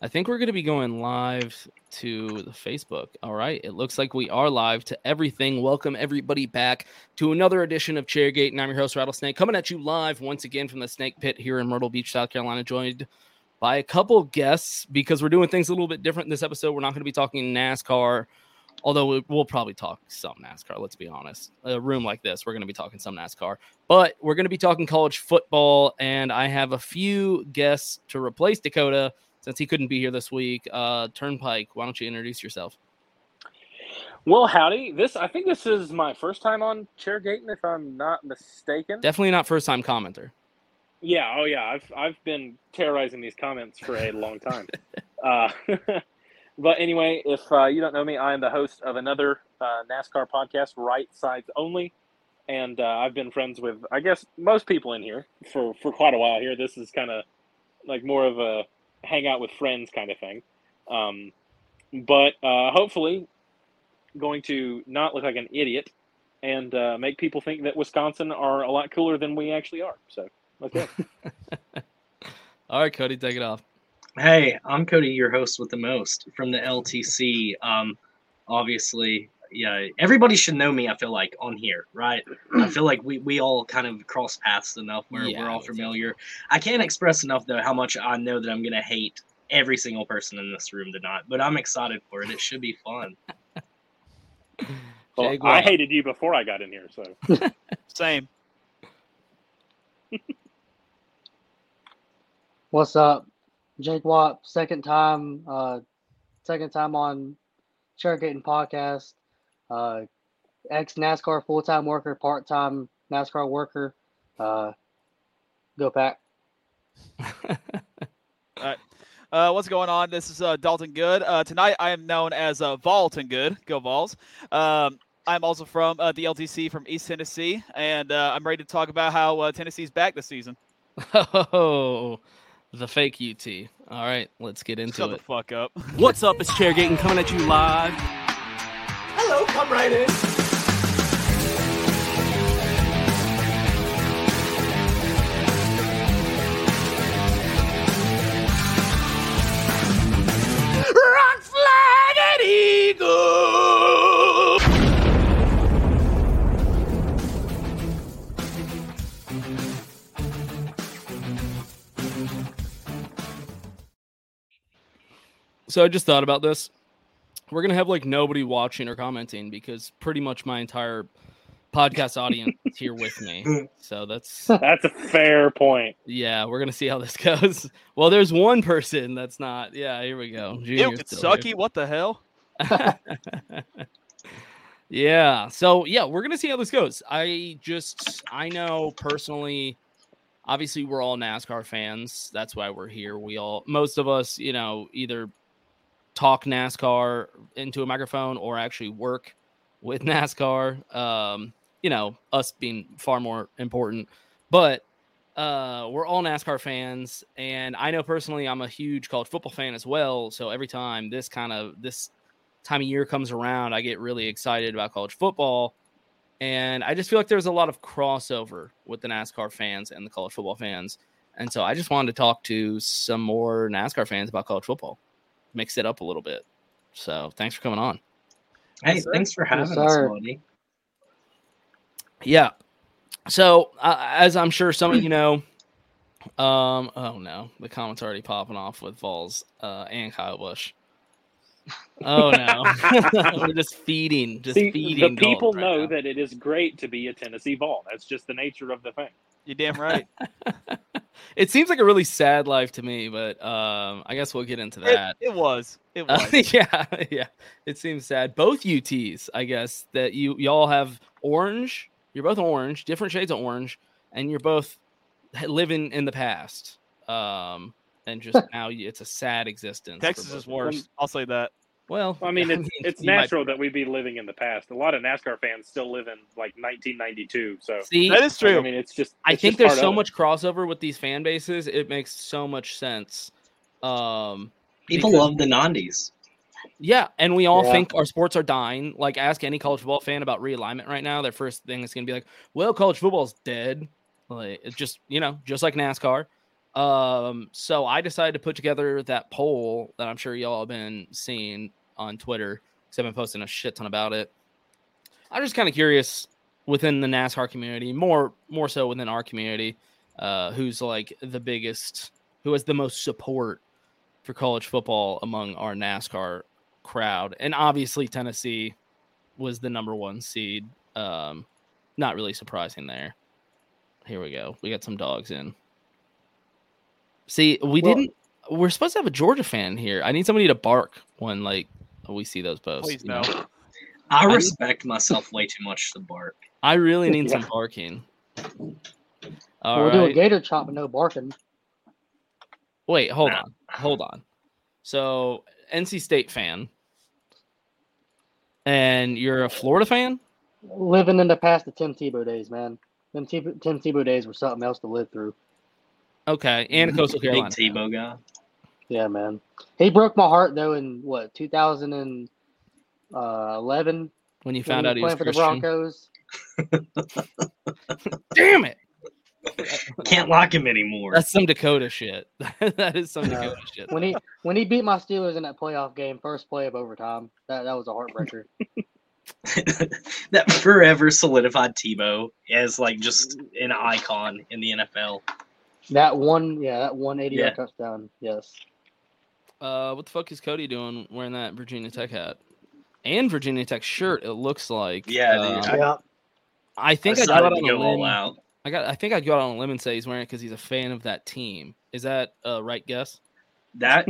I think we're going to be going live to the Facebook. All right. It looks like we are live to everything. Welcome everybody back to another edition of Chairgate. And I'm your host, Rattlesnake, coming at you live once again from the Snake Pit here in Myrtle Beach, South Carolina, joined by a couple guests because we're doing things a little bit different this episode. We're not going to be talking NASCAR, although we'll probably talk some NASCAR, let's be honest. A room like this, we're going to be talking some NASCAR, but we're going to be talking college football. And I have a few guests to replace Dakota since he couldn't be here this week. Uh, Turnpike, why don't you introduce yourself? Well, howdy. This I think this is my first time on Chairgate, if I'm not mistaken. Definitely not first time commenter. Yeah. Oh, yeah. I've I've been terrorizing these comments for a long time. uh, but anyway, if uh, you don't know me, I am the host of another uh, NASCAR podcast, Right Sides Only, and uh, I've been friends with I guess most people in here for for quite a while here. This is kind of like more of a hang out with friends kind of thing. Um, but uh, hopefully, going to not look like an idiot and uh, make people think that Wisconsin are a lot cooler than we actually are. So let's go. All right, Cody, take it off. Hey, I'm Cody, your host with the most from the LTC. Um, obviously, yeah, everybody should know me. I feel like on here, right? I feel like we, we all kind of cross paths enough where Yeah, we're all familiar. I can't express enough though how much I know that I'm gonna hate every single person in this room tonight, but I'm excited for it. It should be fun. Well, Jaguar. I hated you before I got in here, so Same. What's up? Jake Watt, second time, uh, second time on Chairgating podcast. Uh, ex NASCAR full time worker, part time NASCAR worker. Uh, go pack. Uh, what's going on? This is uh, Dalton Good. Uh, tonight I am known as uh, Vaulton Good. Go Vols. Um, I'm also from uh, the LTC from East Tennessee, and uh, I'm ready to talk about how uh, Tennessee's back this season. Oh, the fake UT. All right, let's get into Shut it. Shut the fuck up. What's up? It's Chairgate and coming at you live. Hello, come right in. Rock flag and eagle. So I just thought about this. We're gonna have like nobody watching or commenting because pretty much my entire podcast audience is here with me. Hmm. So that's that's a fair point. yeah. We're gonna see how this goes. Well, there's one person that's not. Yeah, here we go. Ew, Junior's still here. What the hell? yeah. So yeah, we're gonna see how this goes. I just I know personally, obviously we're all NASCAR fans. That's why we're here. We all most of us, you know, either talk NASCAR into a microphone or actually work with NASCAR. Um, you know, us being far more important. But uh, we're all NASCAR fans, and I know personally I'm a huge college football fan as well. So every time this kind of this time of year comes around, I get really excited about college football. And I just feel like there's a lot of crossover with the NASCAR fans and the college football fans. And so I just wanted to talk to some more NASCAR fans about college football, mix it up a little bit. So thanks for coming on. Hey, thanks for having us, buddy. Yeah. So, uh, as I'm sure some of you know, Um. Oh no, the comments are already popping off with Vols uh, and Kyle Busch. Oh no, we're just feeding, just See, feeding. the people right know now. that it is great to be a Tennessee Vol. That's just the nature of the thing. You're damn right. it seems like a really sad life to me, but um, I guess we'll get into that. it was. It Uh, was. yeah, yeah. It seems sad. Both UTs, I guess, that you y'all have orange. You're both orange, different shades of orange, and you're both living in the past. Um, and just now it's a sad existence. Texas is worse. I'll say that. Well, I mean, it's it's you might natural that right. we be living in the past. A lot of NASCAR fans still live in like 1992. So See, That is true. I mean, it's just. I think just there's so much crossover with these fan bases. It makes so much sense. Um, People because- love the Nandies. Yeah, and we all Yeah. think our sports are dying. Like, ask any college football fan about realignment right now. Their first thing is going to be like, "Well, college football's dead." Like, it's just you know, just like NASCAR. Um, so I decided to put together that poll that I'm sure y'all have been seeing on Twitter because I've been posting a shit ton about it. I'm just kind of curious within the NASCAR community, more more so within our community, uh, who's like the biggest, who has the most support for college football among our NASCAR crowd. And obviously Tennessee was the number one seed. Um, not really surprising there. Here we go. We got some dogs in. See, we Well- didn't we're supposed to have a Georgia fan here. I need somebody to bark when like Oh, we see those posts. Please you know? no. I I- respect myself way too much to bark. I really need some barking. All we'll do a gator chop with no barking. Wait, hold Nah. on. Hold on. So, NC State fan. And you're a Florida fan? Living in the past the Tim Tebow days, man. Them Tim, Tim Tebow days were something else to live through. Okay. And a Coastal Big Carolina. fan. Tebow guy. Yeah, man. He broke my heart though in what 2011 When you found he out he was was playing for the Broncos. Damn it. Can't lock him anymore. That's some Dakota shit. that is some No. Dakota shit. When he when he beat my Steelers in that playoff game, first play of overtime, that that was a heartbreaker. that forever solidified Tebow as like just an icon in the NFL. That one, yeah, that one eighty yard Yeah. touchdown. Yes. Uh, what the fuck is Cody doing wearing that Virginia Tech hat? And Virginia Tech shirt, it looks like. Yeah, dude, Uh, I- yeah. I think I, decided got out on a go all limb. out. I got. I think I got on a limb and say he's wearing it because he's a fan of that team. Is that a right guess? That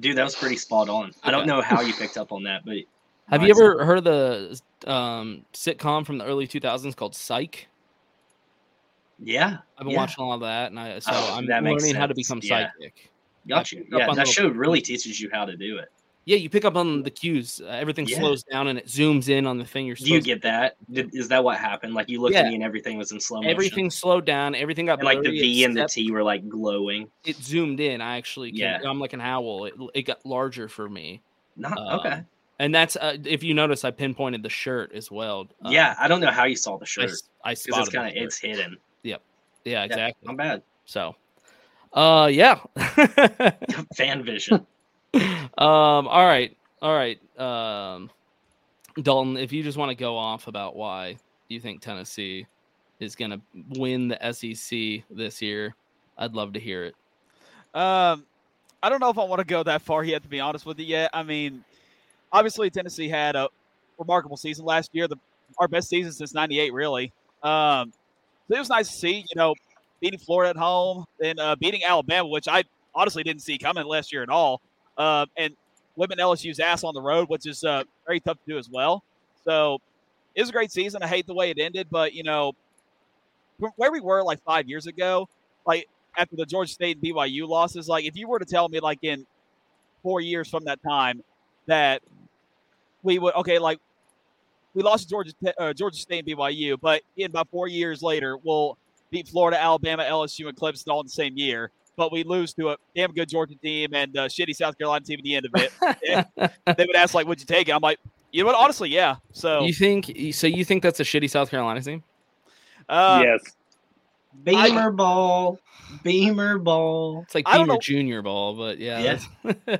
dude, that was pretty spot on. I don't know how you picked up on that, but Have you ever heard of the um, sitcom from the early 2000s called Psych? yeah, I've been Yeah. watching a lot of that, and I so Oh, I'm that makes learning how to sense. become Yeah. psychic. Got you. Yeah, that show really teaches you how to do it. Yeah, you pick up on the cues. Uh, everything Yeah. slows down and it zooms in on the thing you're Do you get that? Did, is that what happened? Like you looked Yeah. at me and everything was in slow motion. Everything slowed down. Everything got and like the V and the T were like glowing. It zoomed in. I actually, Yeah. I'm like an owl. It, it got larger for me. Not Um, okay. And that's uh, if you notice, I pinpointed the shirt as well. Uh, yeah, I don't know how you saw the shirt I, because spotted it's kind of it's hidden. yeah, Yeah, exactly. not bad. So, uh, yeah. Fan vision. um, all right, all right. Um, Dalton, if you just want to go off about why you think Tennessee is going to win the SEC this year, I'd love to hear it. Um, I don't know if I want to go that far yet. To be honest with you, yet. I mean, obviously Tennessee had a remarkable season last year, the our best season since '98, really. Um, so it was nice to see, you know, beating Florida at home and uh, beating Alabama, which I honestly didn't see coming last year at all, uh, and whipping LSU's ass on the road, which is uh, very tough to do as well. So it was a great season. I hate the way it ended, but you know, where we were like five years ago, like after the Georgia State and BYU losses, like if you were to tell me like in four years from that time that we would okay, like we lost Georgia uh, Georgia State and BYU, but in about four years later, we'll beat Florida, Alabama, LSU, and Clemson all in the same year. But we lose to a damn good Georgia team and a shitty South Carolina team at the end of it. they would ask like, "Would you take it?" I'm like, you know what? Honestly, yeah. So You think so? You think that's a shitty South Carolina team? uh, yes. Beamer ball. Beamer ball. It's like Beamer know- Junior ball, but yeah, Yeah.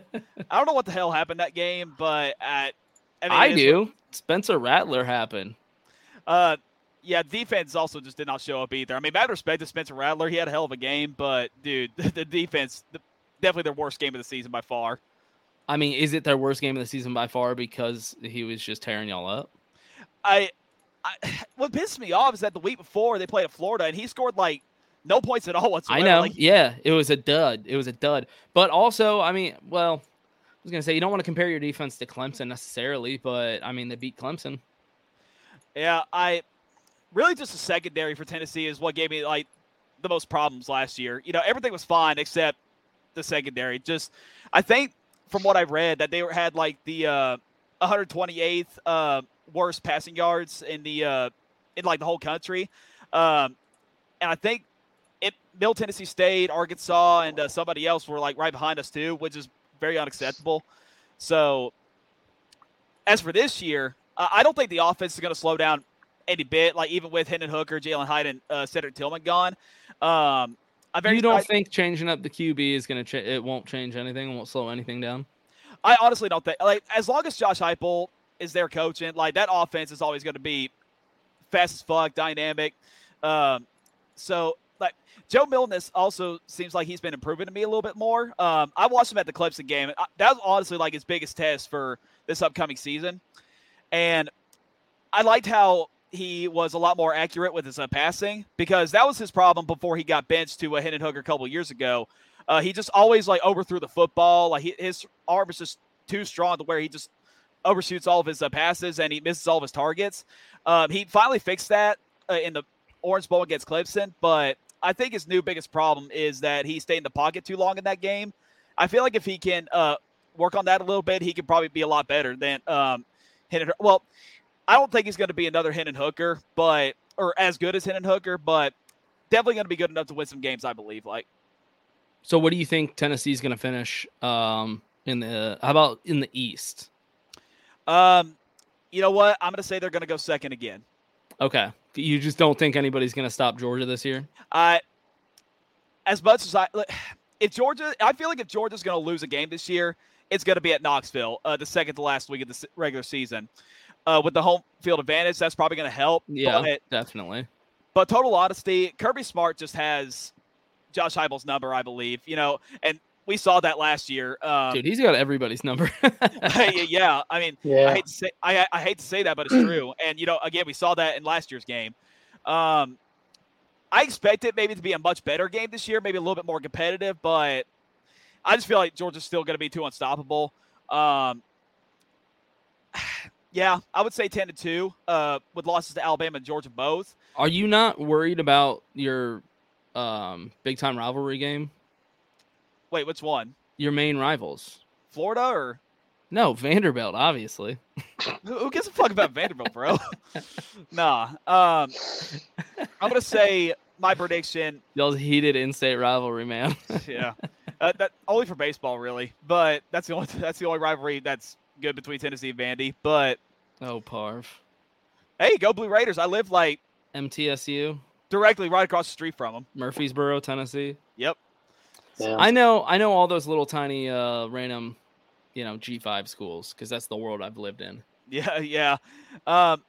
I don't know what the hell happened that game, but at, I, mean, I it's- do. Spencer Rattler happened. Uh, yeah, defense also just did not show up either. I mean, mad respect to Spencer Rattler. He had a hell of a game, but dude, the defense the, definitely their worst game of the season by far. I mean, is it their worst game of the season by far because he was just tearing y'all up? I, I what pissed me off is that the week before they played at Florida and he scored like no points at all whatsoever. I know. Like, yeah, it was a dud. It was a dud. But also, I mean, well, I was gonna say you don't want to compare your defense to Clemson necessarily, but I mean they beat Clemson. Yeah, I really just the secondary for Tennessee is what gave me like the most problems last year. You know, everything was fine except the secondary. Just I think from what I've read that they were, had like the uh, 128th uh, worst passing yards in the uh, in like the whole country, um, and I think it Middle Tennessee State, Arkansas, and uh, somebody else were like right behind us too, which is very unacceptable. So, as for this year, I don't think the offense is going to slow down any bit. Like even with Hendon Hooker, Jalin Hyatt, and uh, Cedric Tillman gone. Um, I'm very. you don't I, think changing up the QB is gonna? Ch- it won't change anything. Won't slow anything down. I honestly don't think. Like as long as Josh Heupel is there coaching, like that offense is always going to be fast as fuck, dynamic. Um, so like Joe Milton also seems like he's been improving to me a little bit more. Um, I watched him at the Clemson game. I, that was honestly like his biggest test for this upcoming season, and I liked how he was a lot more accurate with his uh, passing because that was his problem before he got benched to a Hendon Hooker a couple years ago. Uh, he just always like overthrew the football. Like he, his arm is just too strong to where he just overshoots all of his uh, passes and he misses all of his targets. Um, he finally fixed that uh, in the Orange Bowl against Clemson, but I think his new biggest problem is that he stayed in the pocket too long in that game. I feel like if he can uh, work on that a little bit, he could probably be a lot better than um, Hendon. Well, I don't think he's going to be another Hendon Hooker, but or as good as Hendon Hooker, but definitely going to be good enough to win some games. I believe. Like, so what do you think Tennessee's going to finish um, in the? How about in the East? Um, you know what? I'm going to say they're going to go second again. Okay, you just don't think anybody's going to stop Georgia this year? I, as much as I, if Georgia, I feel like if Georgia's going to lose a game this year, it's going to be at Knoxville, uh, the second to last week of the regular season uh, with the home field advantage, that's probably going to help. Yeah, but, definitely. But total honesty, Kirby Smart just has Josh Heupel's number, I believe. You know, and we saw that last year. Um, Dude, he's got everybody's number. yeah, I mean, yeah. I hate to say I, I hate to say that, but it's true. And you know, again, we saw that in last year's game. Um, I expect it maybe to be a much better game this year, maybe a little bit more competitive, but I just feel like Georgia's still going to be too unstoppable. Um, yeah, I would say ten to two, uh, with losses to Alabama and Georgia both. Are you not worried about your um, big time rivalry game? Wait, which one? Your main rivals, Florida or no Vanderbilt? Obviously. who, gives a fuck about Vanderbilt, bro? nah. Um, I'm gonna say my prediction. Y'all's heated in-state rivalry, man. yeah, uh, that only for baseball, really. But that's the only that's the only rivalry that's good between Tennessee and Vandy. But Oh, Parv. Hey, go Blue Raiders. I live like MTSU. Directly right across the street from them. Murfreesboro, Tennessee. Yep. Yeah. I know I know all those little tiny uh random, you know, G5 schools because that's the world I've lived in. Yeah, yeah. Um,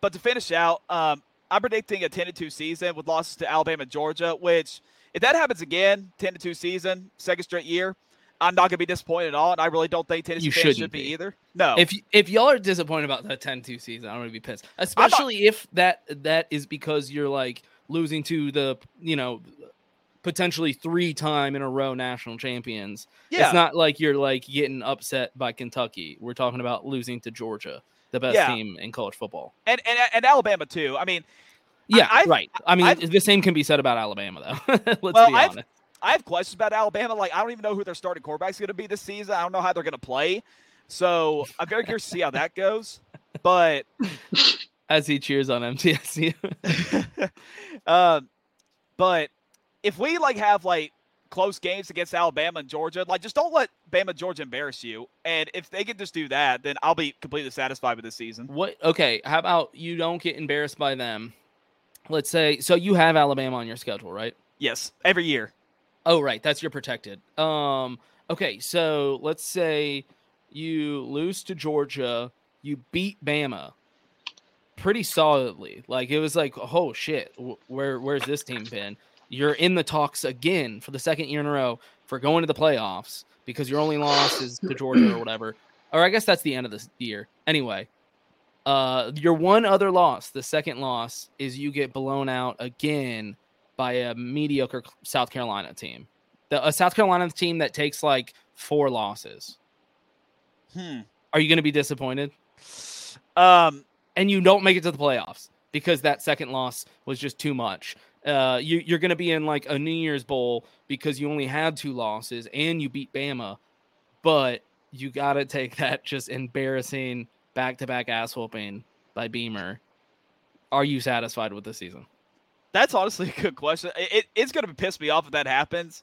but to finish out, um, I'm predicting a 10 2 season with losses to Alabama Georgia, which if that happens again, 10 2 season, second straight year, I'm not gonna be disappointed at all, and I really don't think Tennessee you fans should be. be either. No, if if y'all are disappointed about that 10-2 season, I'm gonna be pissed. Especially not, if that that is because you're like losing to the you know potentially three time in a row national champions. Yeah. It's not like you're like getting upset by Kentucky. We're talking about losing to Georgia, the best yeah. team in college football, and and, and Alabama too. I mean. Yeah, I, right. I mean, I've, the same can be said about Alabama, though. Let's well, be honest. I've, I have questions about Alabama. Like, I don't even know who their starting quarterback is going to be this season. I don't know how they're going to play. So I'm very curious to see how that goes. But as he cheers on MTSU, um, but if we like have like close games against Alabama and Georgia, like just don't let Bama Georgia embarrass you. And if they can just do that, then I'll be completely satisfied with this season. What? Okay, how about you don't get embarrassed by them? Let's say so you have Alabama on your schedule, right? Yes, every year. Oh, right. That's your protected. Um, okay, so let's say you lose to Georgia, you beat Bama. pretty solidly. Like it was like, oh shit, where where's this team been? You're in the talks again for the second year in a row for going to the playoffs because your only loss is to Georgia or whatever. Or I guess that's the end of this year. Anyway, uh, your one other loss, the second loss, is you get blown out again by a mediocre South Carolina team. The a South Carolina team that takes like four losses. Hmm. Are you going to be disappointed? Um. And you don't make it to the playoffs because that second loss was just too much. Uh, you, you're going to be in like a New Year's Bowl because you only had two losses and you beat Bama, but you got to take that just embarrassing back to back ass whooping by Beamer. Are you satisfied with the season? That's honestly a good question. It, it- it's gonna piss me off if that happens.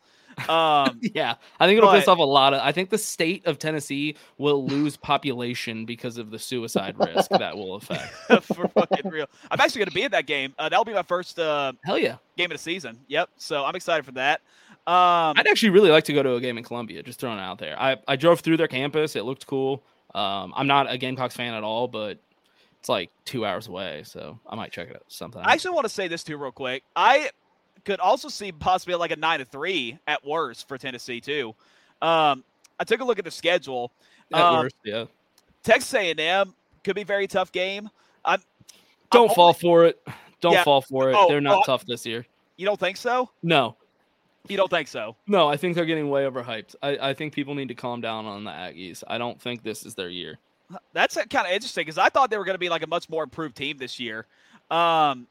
Um. Yeah, I think it'll piss off a lot of. I think the state of Tennessee will lose population because of the suicide risk that will affect. for fucking real. I'm actually going to be in that game. Uh, that'll be my first uh, Hell yeah! game of the season. Yep. So I'm excited for that. Um, I'd actually really like to go to a game in Columbia. Just throwing it out there. I I drove through their campus. It looked cool. Um, I'm not a Gamecocks fan at all, but it's like two hours away, so I might check it out sometime. I actually want to say this too, real quick. I could also see possibly like a nine to three at worst for Tennessee too. Um, I took a look at the schedule. At um, worst, yeah. Texas A&M could be a very tough game. I'm, Don't I'm fall only- for it. Don't Yeah. fall for it. Oh, They're not oh, tough this year. You don't think so? No, You don't think so? no. I think they're getting way overhyped. I, I think people need to calm down on the Aggies. I don't think this is their year. That's kind of interesting because I thought they were going to be like a much more improved team this year. Um,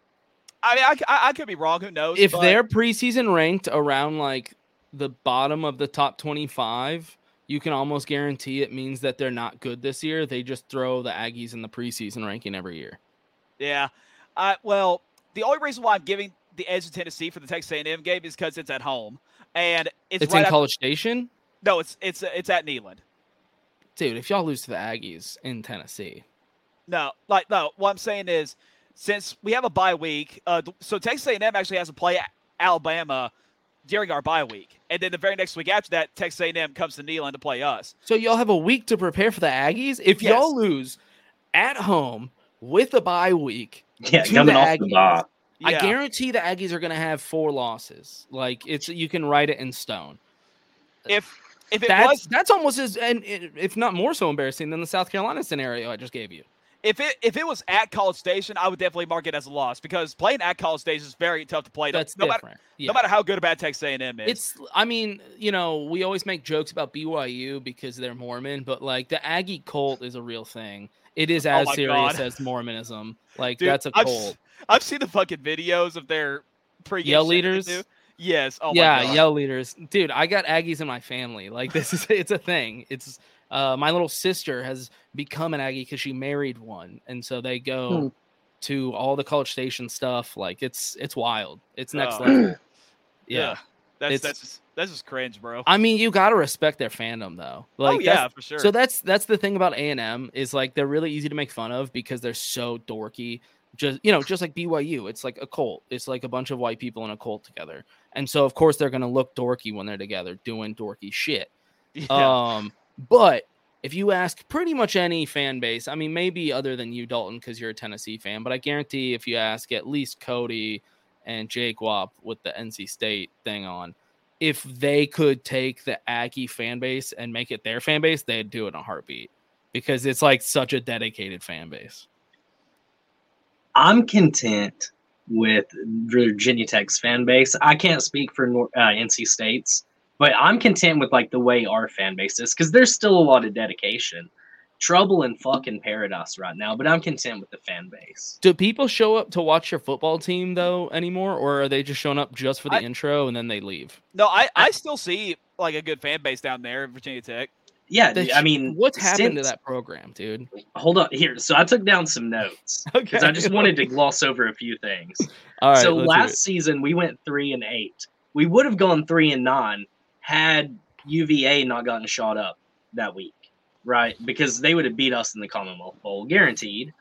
I mean, I, I, I could be wrong. Who knows? if but- they're preseason ranked around like the bottom of the top 25 you can almost guarantee it means that they're not good this year they just throw the aggies in the preseason ranking every year Yeah. Uh, well, the only reason why I'm giving the edge to Tennessee for the Texas A&M game is because it's at home, and it's, it's, right in after- college station no, it's it's it's at Neyland. Dude if y'all lose to the aggies in tennessee No, like no. What I'm saying is, since we have a bye week, uh, so Texas A&M actually has to play Alabama during our bye week, and then the very next week after that, Texas A&M comes to Neyland to play us. so y'all have a week to prepare for the aggies if Yes. y'all lose at home with a bye week Yeah, To coming the off the Aggies. bye. i guarantee the aggies are going to have four losses like it's you can write it in stone if if it that's was that's almost as and if not more so embarrassing than the South Carolina scenario I just gave you. if it if it was at College Station, I would definitely mark it as a loss because playing at College Station is very tough to play. no- That's no matter different. yeah. no matter how good or bad Texas A&M is. it's I mean, you know, we always make jokes about BYU because they're Mormon, but like the Aggie cult is a real thing. It is Oh as my serious God. as Mormonism. Like Dude, that's a I've, cult. s- I've seen the fucking videos of their pre Yell leaders? Yes. Oh yeah, my God. yell leaders. Dude, I got Aggies in my family. Like this is it's a thing. It's uh my little sister has become an Aggie because she married one. And so they go Hmm. to all the college station stuff. Like it's it's wild. It's next Oh. level. Yeah. Yeah. That's It's- that's just, that's just cringe, bro. I mean, you gotta respect their fandom though. Like oh yeah, for sure. So that's that's the thing about A and M is like they're really easy to make fun of because they're so dorky. Just you know, just like BYU, it's like a cult. It's like a bunch of white people in a cult together, and so of course they're gonna look dorky when they're together doing dorky shit. yeah. Um, but if you ask pretty much any fan base, I mean, maybe other than you, Dalton, because you're a Tennessee fan, but I guarantee if you ask at least Cody and Jake Wap with the NC State thing on, if they could take the Aggie fan base and make it their fan base, they'd do it in a heartbeat because it's like such a dedicated fan base. I'm content with Virginia Tech's fan base. I can't speak for uh, NC State's, but I'm content with like the way our fan base is because there's still a lot of dedication. Trouble in fucking paradise right now, but I'm content with the fan base. Do people show up to watch your football team though anymore, or are they just showing up just for the I- intro and then they leave? no, I I still see like a good fan base down there at Virginia Tech. Yeah, I mean, what's happened to that program, dude? Hold on here. So I took down some notes Okay, because I just wanted to gloss over a few things. All right, so last season we went three and eight. We would have gone three and nine had UVA not gotten shot up that week, right? Because they would have beat us in the Commonwealth Bowl, guaranteed.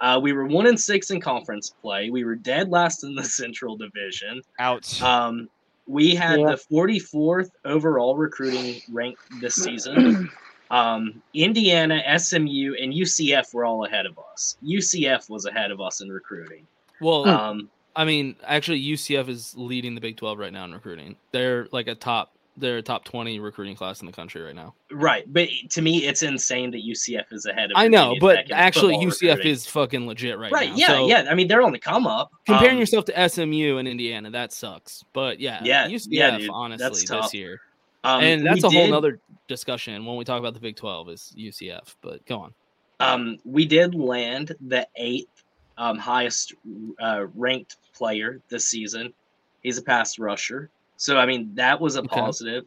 Uh, we were one and six in conference play. We were dead last in the Central Division. Ouch. Um, we had Yeah. the 44th overall recruiting rank this season. Um, Indiana, SMU, and UCF were all ahead of us. UCF was ahead of us in recruiting. Well, Um, I mean, actually, UCF is leading the Big 12 right now in recruiting. They're like a top, they're a top 20 recruiting class in the country right now. right, but to me, it's insane that UCF is ahead of. I know, but actually, UCF recruiting. is fucking legit right, right. now. Yeah, So yeah. I mean, they're on the come up. Comparing Um, yourself to SMU and Indiana, that sucks. But yeah, Yeah, UCF, yeah, dude, honestly, this year. um, and that's a whole nother discussion when we talk about the Big 12 is UCF. But go on. Um, we did land the eighth um, highest uh, ranked player this season. He's a pass rusher, so I mean that was a Okay. positive.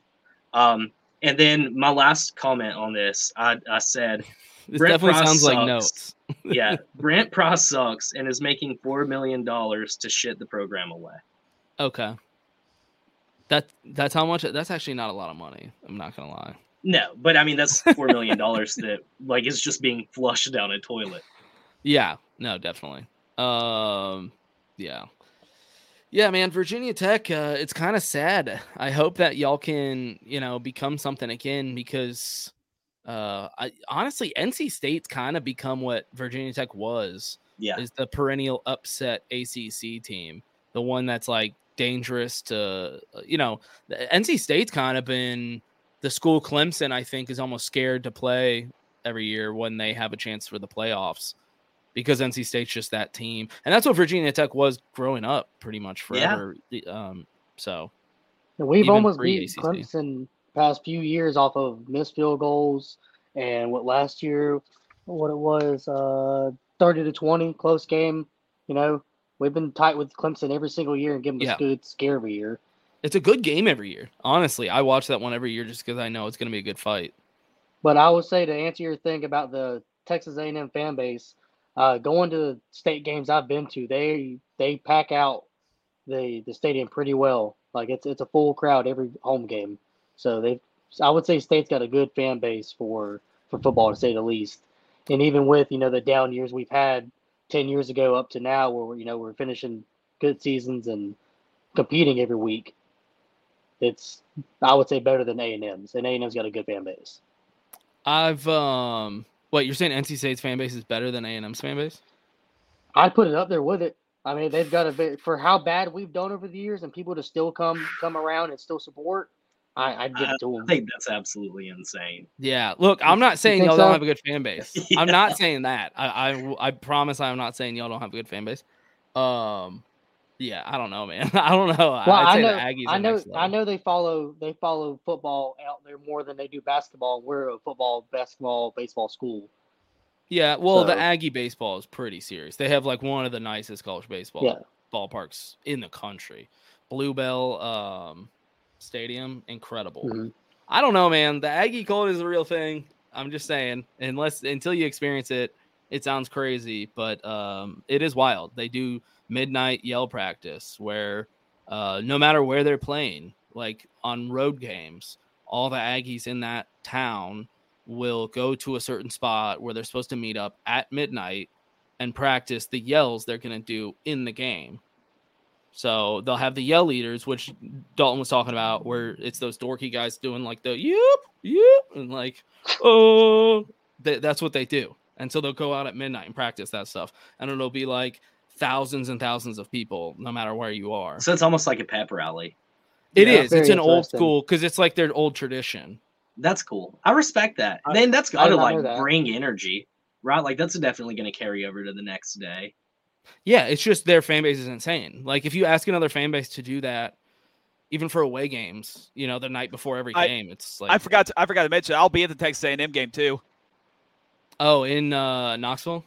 Um, and then my last comment on this, I, I said, This Brent definitely Pryce sounds like sucks. notes. yeah, Brent Pross sucks and is making four million dollars to shit the program away. Okay. That that's how much. That's actually not a lot of money. I'm not gonna lie. No, but I mean that's four million dollars that like is just being flushed down a toilet. Yeah, no, definitely. Um, yeah, yeah, man. Virginia Tech. Uh, it's kind of sad. I hope that y'all can, you know, become something again because, uh, I honestly, NC State's kind of become what Virginia Tech was. Yeah, Is the perennial upset ACC team, the one that's like dangerous to, uh, you know, the NC State's kind of been the school Clemson. I think is almost scared to play every year when they have a chance for the playoffs because NC State's just that team, and that's what Virginia Tech was growing up pretty much forever. The- Um, so we've almost pre- beat ACC. Clemson past few years off of missed field goals and what last year, what it was, uh, thirty to twenty, close game. You know, we've been tight with Clemson every single year and give them Yeah. a good scare every year. it's a good game every year. Honestly, I watch that one every year just because I know it's going to be a good fight. But I would say to answer your thing about the Texas A&M fan base, uh, going to the state games I've been to, they they pack out the the stadium pretty well. Like it's it's a full crowd every home game. So they, I would say, state's got a good fan base for for football to say the least. And even with you know the down years we've had ten years ago up to now, where we're, you know we're finishing good seasons and competing every week, it's I would say better than A and M's. And A and M's got a good fan base. I've um, what you're saying? NC State's fan base is better than A and M's fan base? I'd put it up there with it. I mean, they've got a bit for how bad we've done over the years, and people to still come come around and still support. I, I'd give it to I think that's absolutely insane. Yeah. Look, I'm not saying y'all don't have a good fan base. I'm not saying that. I, I I promise I'm not saying y'all don't have a good fan base. Um, yeah, I don't know, man. I don't know. Well, I'd I know, the Aggies. I know, I know they follow they follow football out there more than they do basketball. We're a football, basketball, baseball school. Yeah, well, the Aggie baseball is pretty serious. They have like one of the nicest college baseball Yeah. ballparks in the country. Blue Bell um, Stadium, incredible. Mhm. I don't know, man. The Aggie cult is a real thing. I'm just saying, unless until you experience it, it sounds crazy, but um, it is wild. They do midnight yell practice where uh, no matter where they're playing, like on road games, all the Aggies in that town will go to a certain spot where they're supposed to meet up at midnight and practice the yells they're going to do in the game. So they'll have the yell leaders, which Dalton was talking about, where it's those dorky guys doing like the yep, yep, and like, oh, th- that's what they do. And so they'll go out at midnight and practice that stuff. And it'll be like thousands and thousands of people, no matter where you are. So it's almost like a pep rally. It Yeah, is. It's an old school because it's like their old tradition. That's cool. I respect that. I- then that's I got to like that. bring energy, right? Like that's definitely going to carry over to the next day. Yeah, it's just their fan base is insane. Like if you ask another fan base to do that, even for away games, you know, the night before every I- game, it's like I forgot. To, I forgot to mention. I'll be at the Texas A&M game too. oh, in uh, Knoxville.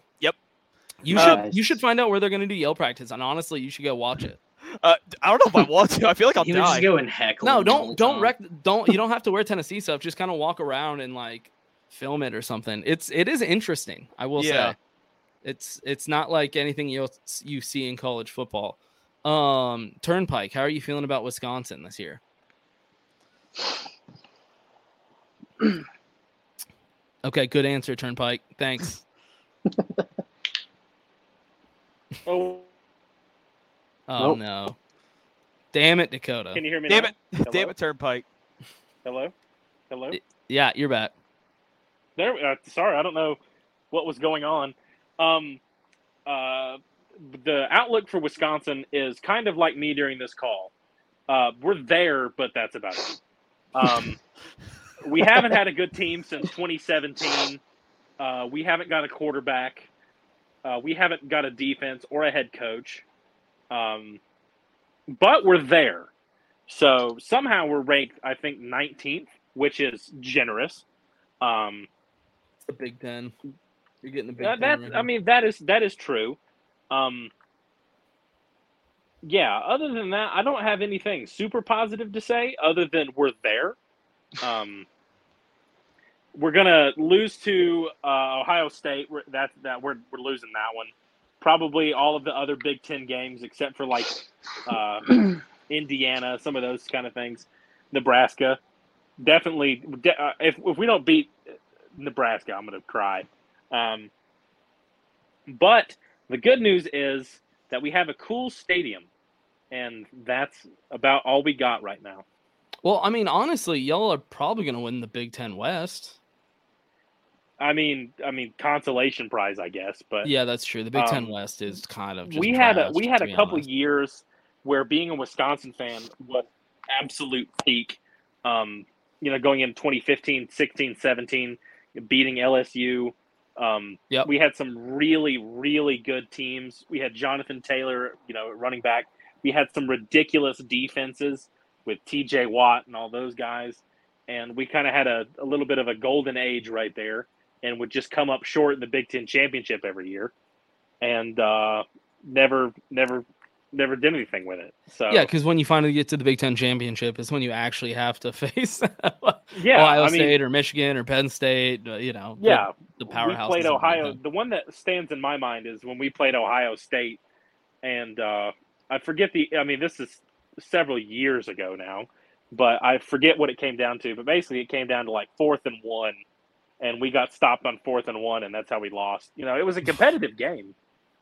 Yep. You Uh, should you should find out where they're going to do yell practice, and honestly, you should go watch it. Uh, I don't know if I want to. I feel like I'll You would just die. go and heckle. No, them the whole don't don't time. rec- don't you don't have to wear Tennessee stuff. Just kind of walk around and like film it or something. It's it is interesting. I will Yeah. say, it's it's not like anything you you see in college football. Um, Turnpike, how are you feeling about Wisconsin this year? okay, good answer, Turnpike. Thanks. Oh, Oh Nope. no, damn it, Dakota. can you hear me? Damn now? it! Damn Hello? it, Turnpike. Hello, hello. Yeah, you're back. There. Uh, sorry, I don't know what was going on. Um, uh, the outlook for Wisconsin is kind of like me during this call. Uh, we're there, but that's about it. Um, we haven't had a good team since 2017. Uh, we haven't got a quarterback. Uh, we haven't got a defense or a head coach. Um, but we're there. So somehow we're ranked, I think, 19th, which is generous. Um, The Big Ten. You're getting the Big that, Ten. right I now. mean, that is that is true. Um, yeah. Other than that, I don't have anything super positive to say. Other than we're there. Um, we're gonna lose to uh, Ohio State. We're, that that we're we're losing that one. Probably all of the other Big Ten games, except for like uh, Indiana, some of those kind of things. Nebraska, definitely. De- uh, if if we don't beat Nebraska, I'm gonna cry. Um, but the good news is that we have a cool stadium, and that's about all we got right now. Well, I mean, honestly, y'all are probably going to win the Big Ten West. I mean, I mean, consolation prize, I guess. But Yeah, that's true. The Big Ten Um, West is kind of just we had a we had a couple honest. years where being a Wisconsin fan was absolute peak. Um, you know, going in 2015, 16, 17, beating LSU. Um, Yep. We had some really, really good teams. We had Jonathan Taylor, you know, running back. We had some ridiculous defenses with TJ Watt and all those guys. And we kind of had a, a little bit of a golden age right there and would just come up short in the Big Ten championship every year. And uh, never, never, never did anything with it. So Yeah, because when you finally get to the Big Ten championship, is when you actually have to face yeah, Ohio I mean, State or Michigan or Penn State. uh, You know, yeah, the, we powerhouse. played Ohio. The one that stands in my mind is when we played Ohio State, and uh, I forget the. I mean, this is several years ago now, but I forget what it came down to. But basically, it came down to like fourth and one, and we got stopped on fourth and one, and that's how we lost. You know, it was a competitive game.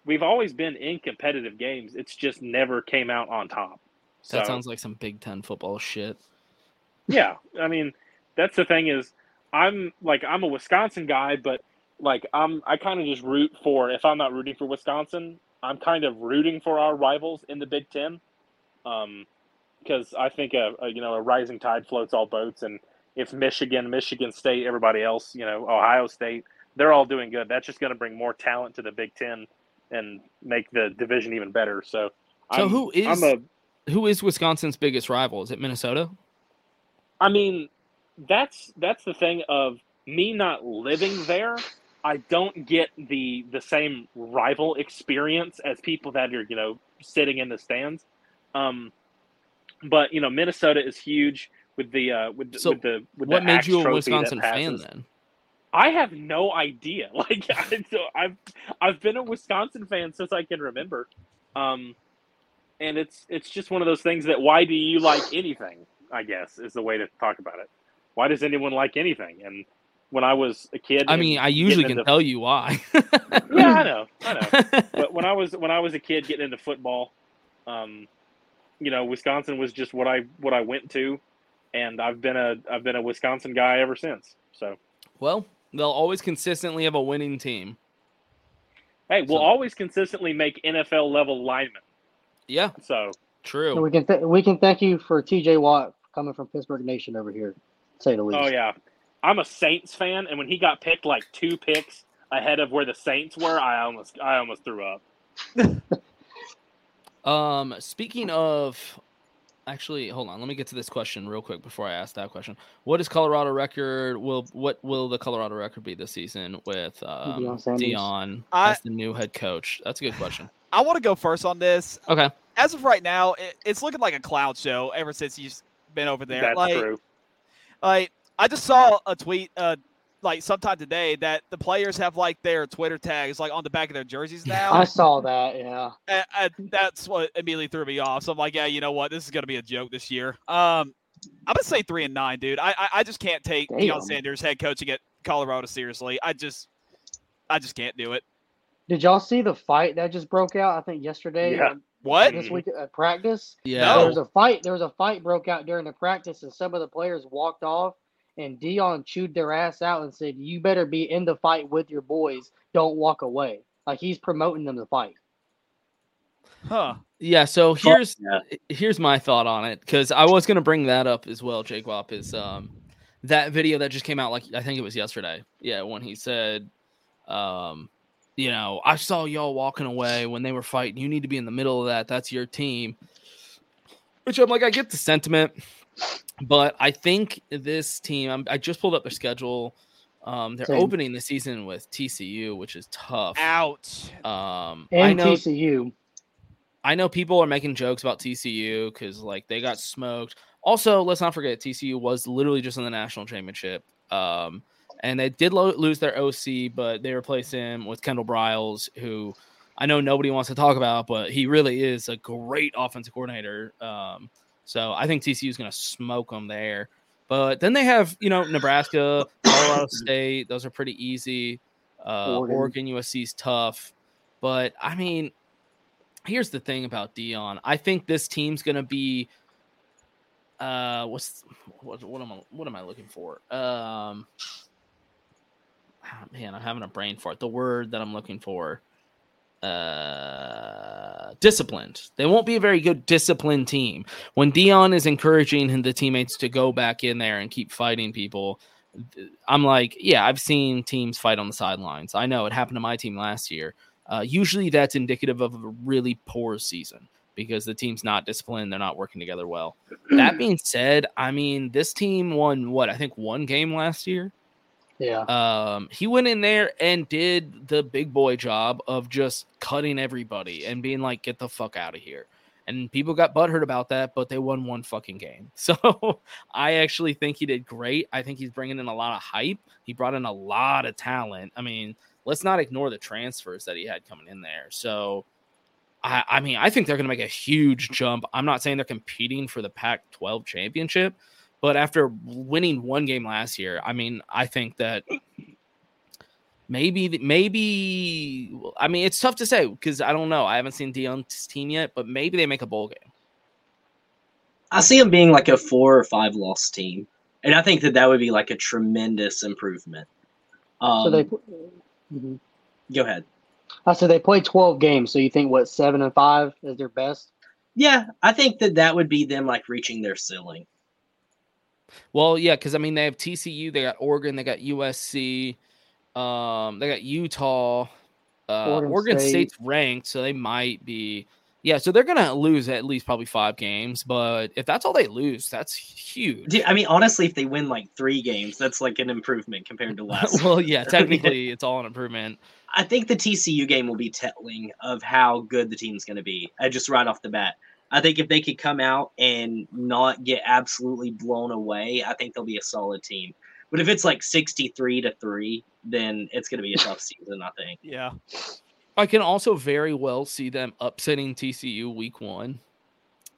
We've always been in competitive games. It's just never came out on top. That sounds like some Big Ten football shit. yeah, I mean, that's the thing is, I'm like I'm a Wisconsin guy, but like I'm I kind of just root for if I'm not rooting for Wisconsin, I'm kind of rooting for our rivals in the Big Ten, um, because I think a, a you know a rising tide floats all boats, and if Michigan, Michigan State, everybody else, you know Ohio State, they're all doing good. That's just going to bring more talent to the Big Ten and make the division even better. So, So I'm, who is- I'm a Who is Wisconsin's biggest rival? Is it Minnesota? I mean, that's that's the thing of me not living there. I don't get the the same rival experience as people that are you know sitting in the stands. Um, but you know, Minnesota is huge with the uh, with, the- So with the with What the made you a Wisconsin fan then? I have no idea. Like I, so I've I've been a Wisconsin fan since I can remember, um, and it's it's just one of those things that why do you like anything? I guess is the way to talk about it. Why does anyone like anything? And when I was a kid, I mean, I usually can into- tell you why. Yeah, I know, I know. but when I was when I was a kid getting into football, um, you know, Wisconsin was just what I what I went to, and I've been a I've been a Wisconsin guy ever since. So well, they'll always consistently have a winning team. hey, we'll So- always consistently make NFL level linemen. Yeah, So true. So we can th- we can thank you for T.J. Watt coming from Pittsburgh Nation over here, say the least. Oh yeah, I'm a Saints fan, and when he got picked like two picks ahead of where the Saints were, I almost I almost threw up. Um, speaking of, actually, hold on. Let me get to this question real quick before I ask that question. What is Colorado record? Will what will the Colorado record be this season with um, Deion Dion I- as the new head coach? That's a good question. I want to go first on this. Okay. As of right now, it, it's looking like a cloud show ever since he's been over there. That's like, true. like I just saw a tweet uh like sometime today that the players have like their Twitter tags like on the back of their jerseys now. I saw that. Yeah. and, and that's what immediately threw me off. So I'm like, yeah, you know what? This is gonna be a joke this year. Um, I'm gonna say three and nine, dude. I I, I just can't take Deion Sanders head coaching at Colorado seriously. I just I just can't do it. Did y'all see the fight that just broke out? I think yesterday. Yeah. What? This week at practice. Yeah. No. There was a fight. There was a fight broke out during the practice, and some of the players walked off, and Deion chewed their ass out and said, "You better be in the fight with your boys. Don't walk away." Like he's promoting them to fight. Huh. Yeah, so here's yeah. here's my thought on it because I was gonna bring that up as well. Jake Wop is um that video that just came out like I think it was yesterday. Yeah, when he said, um, you know, I saw y'all walking away when they were fighting. You need to be in the middle of that. That's your team. Which I'm like, I get the sentiment, but I think this team. I'm, I just pulled up their schedule. Um, they're Same. opening the season with TCU, which is tough. Ouch. Um, And I know TCU. I know people are making jokes about TCU because like they got smoked. Also, let's not forget TCU was literally just in the national championship. Um, and they did lo- lose their OC, but they replaced him with Kendal Briles, who I know nobody wants to talk about, but he really is a great offensive coordinator. Um, so I think TCU is going to smoke them there. But then they have, you know, Nebraska, Colorado State. Those are pretty easy. Uh, Oregon. Oregon, USC is tough. But I mean, here's the thing about Deion. I think this team's gonna be uh what's what what am I what am I looking for? Um ah, man, I'm having a brain fart. The word that I'm looking for. Uh disciplined. They won't be a very good disciplined team. When Deion is encouraging the teammates to go back in there and keep fighting people, I'm like, yeah, I've seen teams fight on the sidelines. I know it happened to my team last year. Uh, usually that's indicative of a really poor season because the team's not disciplined. They're not working together well. that being said, I mean, this team won what I think one game last year. Yeah. Um, he went in there and did the big boy job of just cutting everybody and being like, get the fuck out of here. And people got butthurt about that, but they won one fucking game. So I actually think he did great. I think he's bringing in a lot of hype. He brought in a lot of talent. I mean, let's not ignore the transfers that he had coming in there. So, I, I mean, I think they're going to make a huge jump. I'm not saying they're competing for the Pac 12 championship, but after winning one game last year, I mean, I think that maybe, maybe, I mean, it's tough to say because I don't know. I haven't seen Deion's team yet, but maybe they make a bowl game. I see them being like a four or five loss team, and I think that that would be like a tremendous improvement. Um, so they. Mhm. go ahead. I said they played 12 games. So you think what seven and five is their best? Yeah, I think that that would be them like reaching their ceiling. Well, yeah, because I mean, they have TCU, they got Oregon, they got USC, um, they got Utah. Uh, Oregon Oregon, State. State's ranked, so they might be. Yeah, so they're gonna lose at least probably five games, but if that's all they lose, that's huge. Dude, I mean, honestly, if they win like three games, that's like an improvement compared to last. well, yeah, technically it's all an improvement. I think the TCU game will be telling of how good the team's going to be. I just right off the bat, I think if they could come out and not get absolutely blown away, I think they'll be a solid team. But if it's like sixty-three to three, then it's going to be a tough season. I think. Yeah. I can also very well see them upsetting TCU week one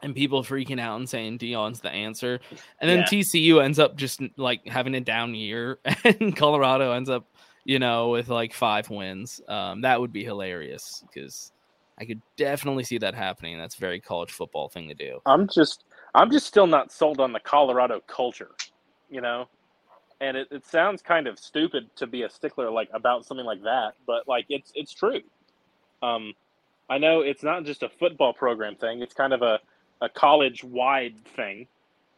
and people freaking out and saying Deion's the answer. And then Yeah. TCU ends up just like having a down year and Colorado ends up, you know, with like five wins. Um, that would be hilarious because I could definitely see that happening. That's a very college football thing to do. I'm just I'm just still not sold on the Colorado culture, you know. And it, it sounds kind of stupid to be a stickler like about something like that, but like it's it's true. Um, I know it's not just a football program thing; it's kind of a a college wide thing.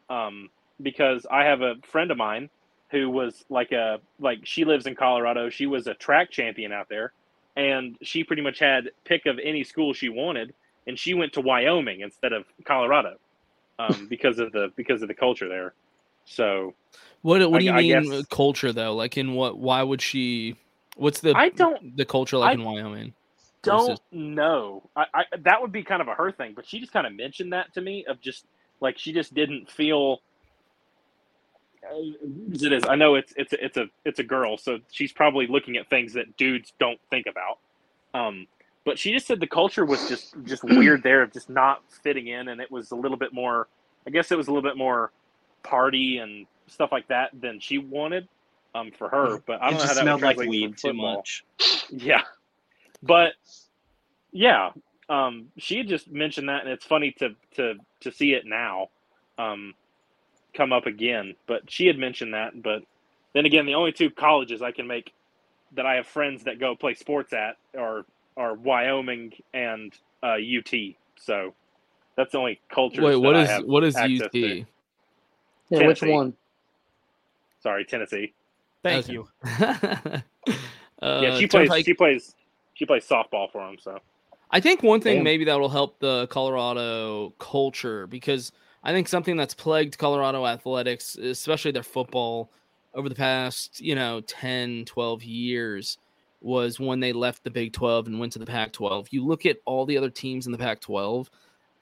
Um, because I have a friend of mine who was like a like she lives in Colorado. She was a track champion out there, and she pretty much had pick of any school she wanted, and she went to Wyoming instead of Colorado um, because of the because of the culture there. So What what do you I- I mean guess- culture though? Like in what why would she what's the I don't- the culture like I in Wyoming? don't versus- know. I, I that would be kind of a her thing, but she just kind of mentioned that to me of just like she just didn't feel it is. I know it's it's a, it's a it's a girl, so she's probably looking at things that dudes don't think about. Um, but she just said the culture was just just weird there of just not fitting in, and it was a little bit more. I guess it was a little bit more party and stuff like that than she wanted um, for her. But I It don't know how just that smelled like weed too much. Yeah. But yeah, um, she had just mentioned that, and it's funny to to to see it now. Um, come up again. But she had mentioned that. But then again, the only two colleges I can make that I have friends that go play sports at are are Wyoming and uh, UT. So that's the only culture. Wait, what that I is have what is UT? to. Yeah, which one? Sorry, Tennessee. Thank Okay. you. uh, yeah, she plays. Turnpike- She plays. She plays softball for them. So I think one thing Damn. maybe that will help the Colorado culture because I think something that's plagued Colorado athletics, especially their football, over the past, you know, 10, 12 years was when they left the Big 12 and went to the Pac 12. You look at all the other teams in the Pac 12,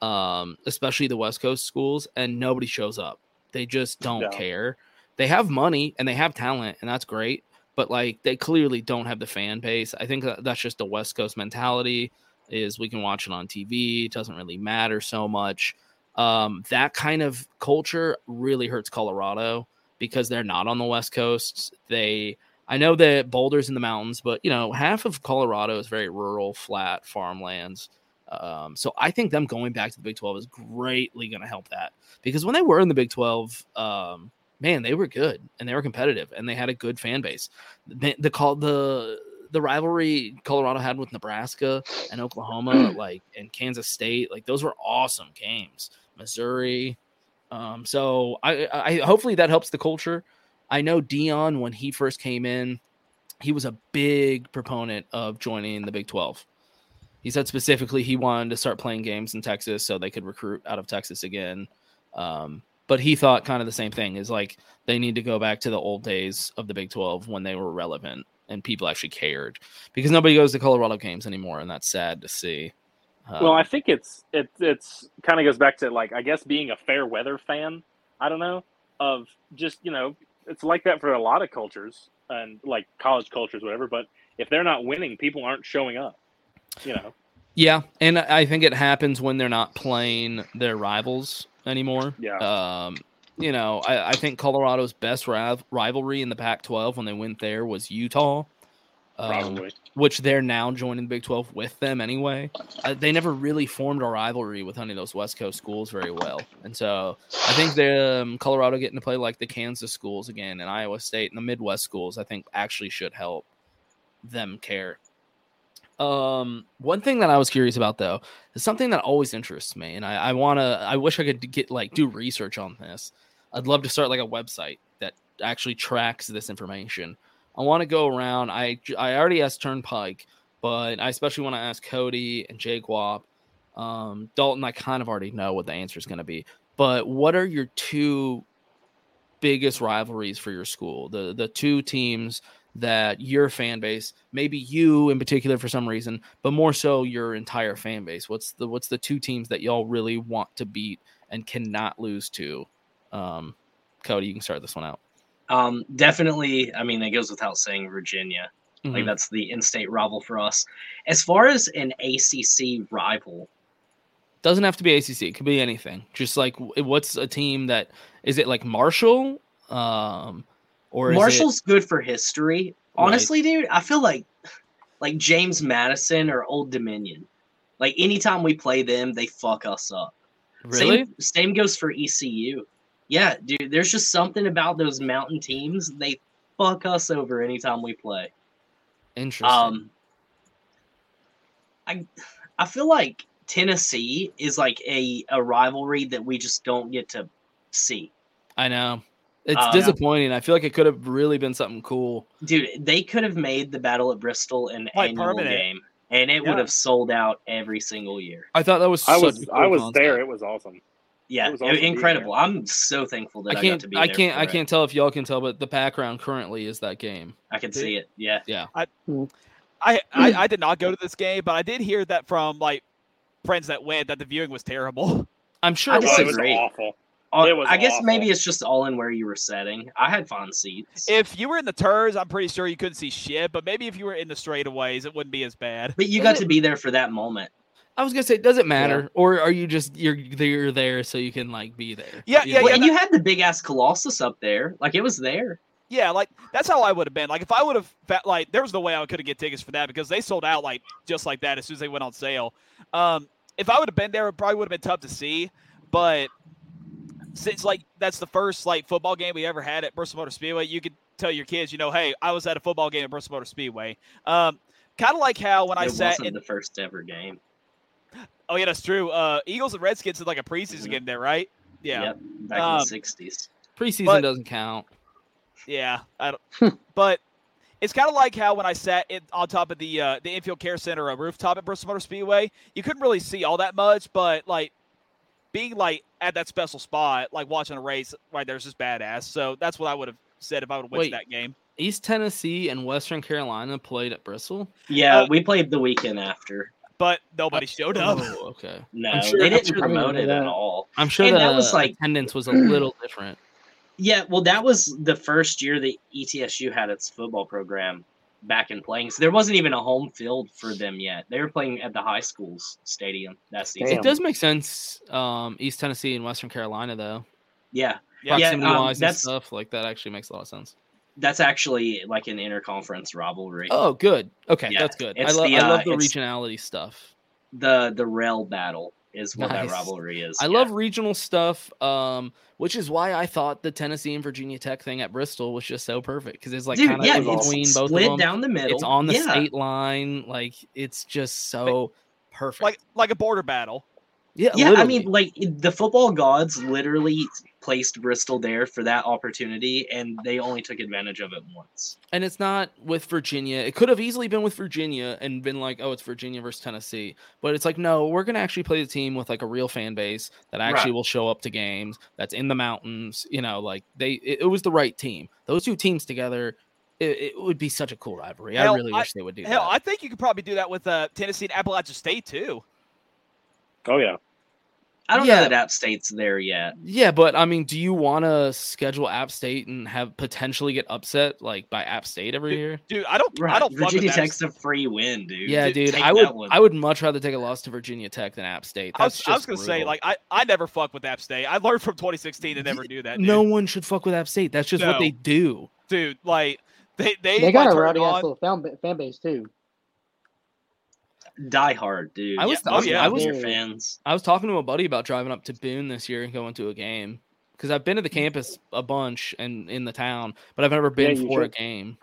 um, especially the West Coast schools, and nobody shows up. They just don't No. care. They have money and they have talent, and that's great. But like they clearly don't have the fan base. I think that's just a West Coast mentality. Is we can watch it on TV. It doesn't really matter so much. Um, that kind of culture really hurts Colorado because they're not on the West Coast. They, I know that Boulder's in the mountains, but you know half of Colorado is very rural, flat farmlands. Um, so I think them going back to the Big Twelve is greatly going to help that because when they were in the Big Twelve, um, man, they were good and they were competitive and they had a good fan base. The, the call the the rivalry Colorado had with Nebraska and Oklahoma, like and Kansas State, like those were awesome games. Missouri. Um, so I, I hopefully that helps the culture. I know Deion when he first came in, he was a big proponent of joining the Big Twelve. He said specifically he wanted to start playing games in Texas so they could recruit out of Texas again. Um, but he thought kind of the same thing is like they need to go back to the old days of the Big 12 when they were relevant and people actually cared because nobody goes to Colorado games anymore. And that's sad to see. Well, I think it's it it's kind of goes back to like I guess being a fair weather fan. I don't know of just you know it's like that for a lot of cultures and like college cultures whatever. But if they're not winning, people aren't showing up. You know. Yeah, and I think it happens when they're not playing their rivals anymore. Yeah. Um, you know, I, I think Colorado's best riv- rivalry in the Pac-12 when they went there was Utah, um, which they're now joining the Big 12 with them anyway. Uh, they never really formed a rivalry with any of those West Coast schools very well, and so I think the um, Colorado getting to play like the Kansas schools again and Iowa State and the Midwest schools, I think actually should help them care. Um, one thing that I was curious about though is something that always interests me, and I, I want to. I wish I could get like do research on this. I'd love to start like a website that actually tracks this information. I want to go around. I I already asked Turnpike, but I especially want to ask Cody and Jake Wap. Um, Dalton, I kind of already know what the answer is going to be. But what are your two biggest rivalries for your school? The the two teams that your fan base, maybe you in particular for some reason, but more so your entire fan base. What's the what's the two teams that y'all really want to beat and cannot lose to? Um, Cody, you can start this one out. Um, definitely. I mean, it goes without saying, Virginia. Like Mhm. that's the in-state rival for us. As far as an ACC rival, Doesn't have to be ACC. It could be anything. Just like what's a team that is it like Marshall? Um, or is it- Marshall's good for history. Right. Honestly, dude, I feel like like James Madison or Old Dominion. Like anytime we play them, they fuck us up. really? Same, same goes for ECU. Yeah, dude, there's just something about those mountain teams. They fuck us over anytime we play. Interesting. Um, I I feel like Tennessee is like a, a rivalry that we just don't get to see. I know. It's uh, disappointing. I feel like it could have really been something cool. Dude, they could have made the Battle at Bristol an Like annual permanent. game, and it Yeah. would have sold out every single year. I thought that was. I such was a cool I was concept. there. It was awesome. Yeah, It was awesome incredible. I'm so thankful that I I, got can't. to be I can't. I it. can't tell if y'all can tell, but the background currently is that game. I can see it. Yeah. Yeah. I, I I did not go to this game, but I did hear that from like friends that went that the viewing was terrible. I'm sure. I it was. was awful. Uh, It was I guess awful. maybe it's just all in where you were setting. I had fun seats, If you were in the turns, I'm pretty sure you couldn't see shit. But maybe if you were in the straightaways, it wouldn't be as bad. but you got to be there for that moment. I was gonna say, does it matter, or are you just you're you're there so you can like be there? Yeah, You yeah, know? Well, and you had the big ass Colossus up there, like it was there. Yeah, like that's how I would have been. Like if I would have like there was no way I could have get tickets for that because they sold out like just like that as soon as they went on sale. Um, if I would have been there, it probably would have been tough to see. But since like that's the first like football game we ever had at Bristol Motor Speedway, you could tell your kids, you know, hey, I was at a football game at Bristol Motor Speedway. Um, kind of like how when I it sat wasn't in, the first ever game. Oh yeah, that's true. Uh, Eagles and Redskins had like a preseason Mhm. game there, right? Yeah, Yep, back Um, in the '60s. Preseason But- doesn't count. yeah. I don't, but it's kind of like how when I sat in, on top of the uh, the infield care center uh, rooftop at Bristol Motor Speedway, you couldn't really see all that much, but like being like at that special spot, like watching a race right there's just badass. So that's what I would have said if I would have went Wait. that game. East Tennessee and Western Carolina played at Bristol. Yeah, uh, we played the weekend after. But nobody showed up. Oh, okay. No, I'm sure- they didn't promote it at all. I'm sure And the that was, like- attendance was a little different. Yeah, well, that was the first year that ETSU had its football program back in playing. So there wasn't even a home field for them yet. They were playing at the high school's stadium that season. Damn. It does make sense. Um, East Tennessee and Western Carolina, though, Yeah, Yeah. Yeah, um, wise and that's- stuff like that, actually makes a lot of sense. That's actually like an interconference rivalry. Oh, good. Okay, Yeah, that's good. I, it's love the, I love uh, the regionality stuff. The the rail battle is what Nice. that rivalry is. I yeah. love regional stuff, um, which is why I thought the Tennessee and Virginia Tech thing at Bristol was just so perfect because it's like kind of yeah, between both of split them. down the middle. It's on the yeah. state line, like it's just so perfect. Like like a border battle. Yeah, Yeah, I mean, like the football gods literally placed Bristol there for that opportunity, and they only took advantage of it once. and it's not with Virginia. It could have easily been with Virginia and been like, oh, it's Virginia versus Tennessee. But it's like, no, we're gonna actually play the team with like a real fan base that actually Right. will show up to games. That's in the mountains. You know, like they, it, it was the right team. Those two teams together, it, it would be such a cool rivalry. Hell, I really I- wish they would do Hell, that. I think you could probably do that with uh, Tennessee and Appalachian State too. Oh yeah. I don't Yeah. know that App State's there yet. Yeah, but I mean, do you want to schedule App State and have potentially get upset like by App State every year? Dude, I don't I don't fuck Virginia with that. Tech's a free win, dude. Yeah, Dude, dude, I would one. I would much rather take a loss to Virginia Tech than App State. I was, That's I was just gonna say, like, I, I never fuck with App State. I learned from 2016 to never do that. Dude. no one should fuck with App State. That's just what they do. dude, like they they, They got like, a rowdy ass little fan, fan base too. Die hard, dude. I was- I was- I I was was- fans. I was talking to a buddy about driving up to Boone this year and going to a game because I've been to the campus a bunch and in the town, but I've never been you for a game.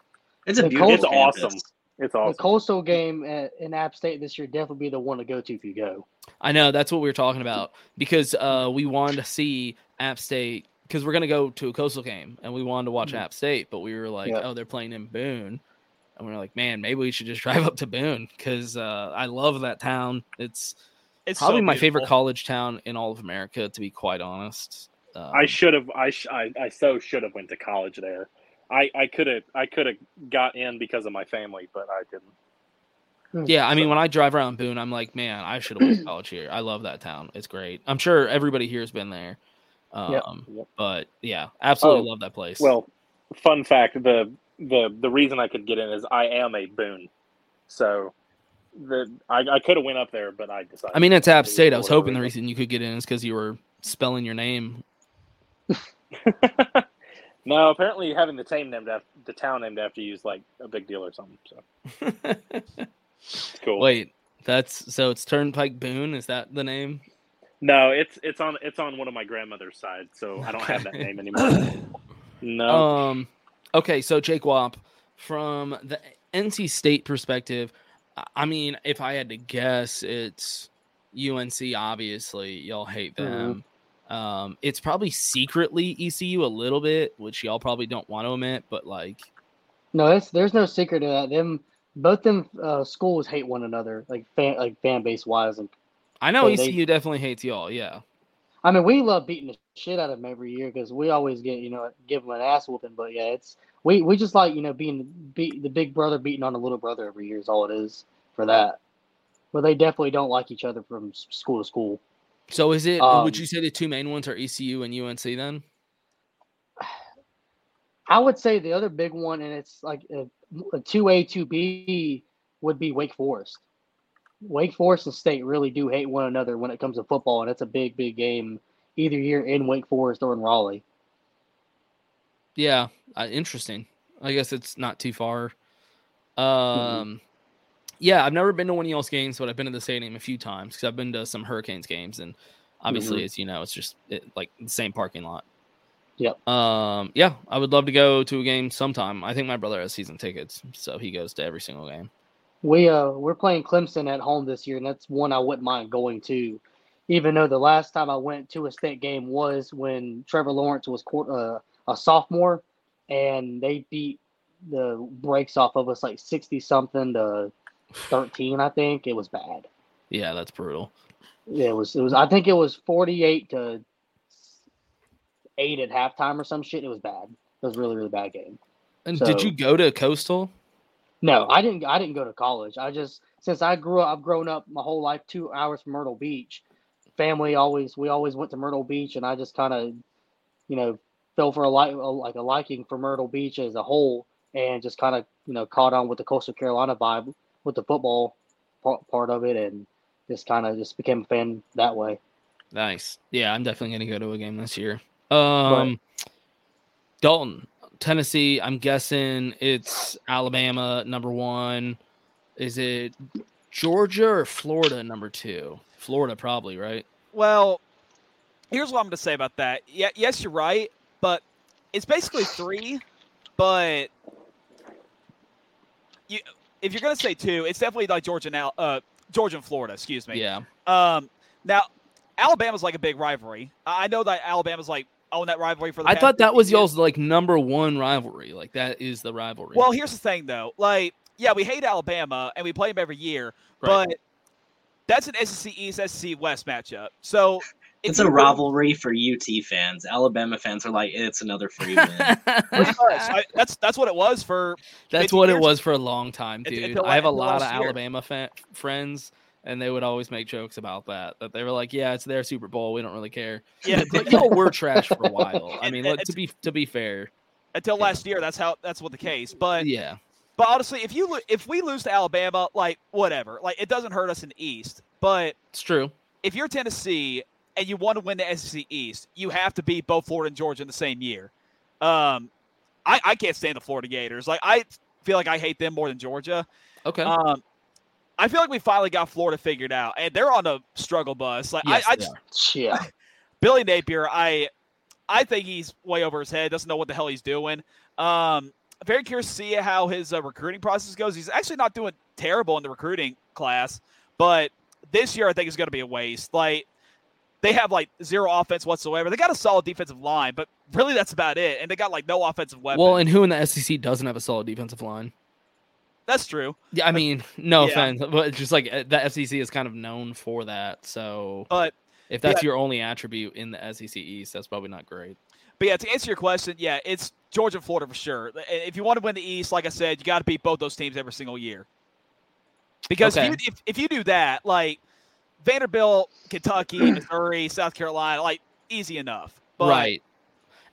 It's a The beautiful. It's awesome. campus. It's The. Coastal game at, in App State this year definitely be the one to go to if you go. I know that's what we were talking about because uh, we wanted to see App State because we're gonna go to a coastal game and we wanted to watch Mhm. App State, but we were like, Yeah. oh, they're playing in Boone, and we are like, man, maybe we should just drive up to Boone because uh, I love that town. It's It's probably so my favorite college town in all of America, to be quite honest. Um, I should have. I, sh- I I so should have went to college there. I I could have. I could have got in because of my family, but I didn't. Yeah, I mean, when I drive around Boone, I'm like, man, I should have went to college here. I love that town. It's great. I'm sure everybody here has been there. Um, Yep. Yep. But yeah, absolutely Oh, love that place. Well, fun fact: the the the reason I could get in is I am a Boone, so the I, I could have went up there, but I decided. I mean, it's App State. I was hoping the reason. you could get in is because you were spelling your name. no, apparently having the town named after the town named after you is like a big deal or something. So it's cool. Wait, that's so it's Turnpike Boone. Is that the name? No, it's it's on it's on one of my grandmother's side, so I don't have that name anymore. No. Um, okay, so Jake Wap, from the NC State perspective, I- mean, if I had to guess, it's UNC. Obviously, y'all hate them. Um, it's probably secretly ECU a little bit, which y'all probably don't want to admit, but like, No, it's, there's no secret to that. Them both them uh, schools hate one another, like fan like fan base wise, and I know So they- ECU definitely hates y'all. Yeah, I mean, we love beating the shit out of them every year because we always get, you know, give them an ass whooping. But yeah, it's we, we just like, you know, being beat the big brother beating on the little brother every year is all it is for that. But they definitely don't like each other from school to school. So is it? Um, would you say the two main ones are ECU and UNC then? I would say the other big one, and it's like a two A, two B, would be Wake Forest. Wake Forest and State really do hate one another when it comes to football, and it's a big, big game either year in Wake Forest or in Raleigh. Yeah, uh, interesting. I guess it's not too far. Um, yeah, I've never been to one of y'all's games, but I've been to the stadium a few times because I've been to some Hurricanes games, and Obviously, as you know, it's just it, like the same parking lot. Yep. Um. Yeah, I would love to go to a game sometime. I think my brother has season tickets, so he goes to every single game. We uh we're playing Clemson at home this year, and that's one I wouldn't mind going to. Even though the last time I went to a state game was when Trevor Lawrence was court, uh, a sophomore, and they beat the breaks off of us like sixty something to thirteen. I think it was bad. Yeah, that's brutal. It was. It was. I think it was forty-eight to eight at halftime or some shit. It was bad. It was a really really bad game. And did you go to Coastal? No, I didn't. I didn't go to college. I just since I grew up, I've grown up my whole life two hours from Myrtle Beach. Family always we always went to Myrtle Beach, and I just kind of, you know, fell for a like like a liking for Myrtle Beach as a whole, and just kind of you know caught on with the Coastal Carolina vibe with the football part, part of it, and just kind of just became a fan that way. Nice. Yeah, I'm definitely gonna go to a game this year. Um, Dalton, Tennessee. I'm guessing it's Alabama number one. Is it Georgia or Florida number two? Florida probably, right? Well, here's what I'm going to say about that. Yeah, yes, you're right, but it's basically three. But you, if you're going to say two, it's definitely like Georgia now, uh, Georgia and Florida. Excuse me. Yeah. Um, now Alabama's like a big rivalry. I I know that Alabama's like own that rivalry for the. I past thought that was years. y'all's like number one rivalry. Like that is the rivalry. Well, here's the thing, though. Like, yeah, we hate Alabama and we play them every year, Right. but that's an SEC East, SEC West matchup. So It's a were- rivalry for UT fans. Alabama fans are like, it's another free win. I, that's that's what it was for. That's 50 what it was for a long time, Until- dude. until I have a lot of year. Alabama fa- friends, and they would always make jokes about that. That they were like, "Yeah, it's their Super Bowl. We don't really care." Yeah, but y'all were trash for a while. I mean, look, to be to be fair, until Yeah. last year. That's how that's what the case. But yeah, but honestly, if you if we lose to Alabama, like whatever, like it doesn't hurt us in the East. But it's true. if you're Tennessee and you want to win the SEC East, you have to beat both Florida and Georgia in the same year. Um, I I can't stand the Florida Gators. Like I feel like I hate them more than Georgia. Okay, Um, I feel like we finally got Florida figured out, and they're on a struggle bus. Like yes, I, I just, are. Yeah. Billy Napier, I I think he's way over his head. Doesn't know what the hell he's doing. Um, very curious to see how his uh, recruiting process goes. He's actually not doing terrible in the recruiting class, but this year I think is going to be a waste. Like they have like zero offense whatsoever. They got a solid defensive line, but really that's about it. And they got like no offensive weapons. Well, and who in the SEC doesn't have a solid defensive line? That's true. Yeah, I mean, no Yeah. offense, but it's just like uh, the SEC is kind of known for that. So But if that's your only attribute in the SEC East, that's probably not great. But yeah, to answer your question, yeah, it's Georgia and Florida for sure. If you want to win the East, like I said, you got to beat both those teams every single year. Because Okay. if, you, if, if you do that, like Vanderbilt, Kentucky, Missouri, South Carolina, like easy enough. But right.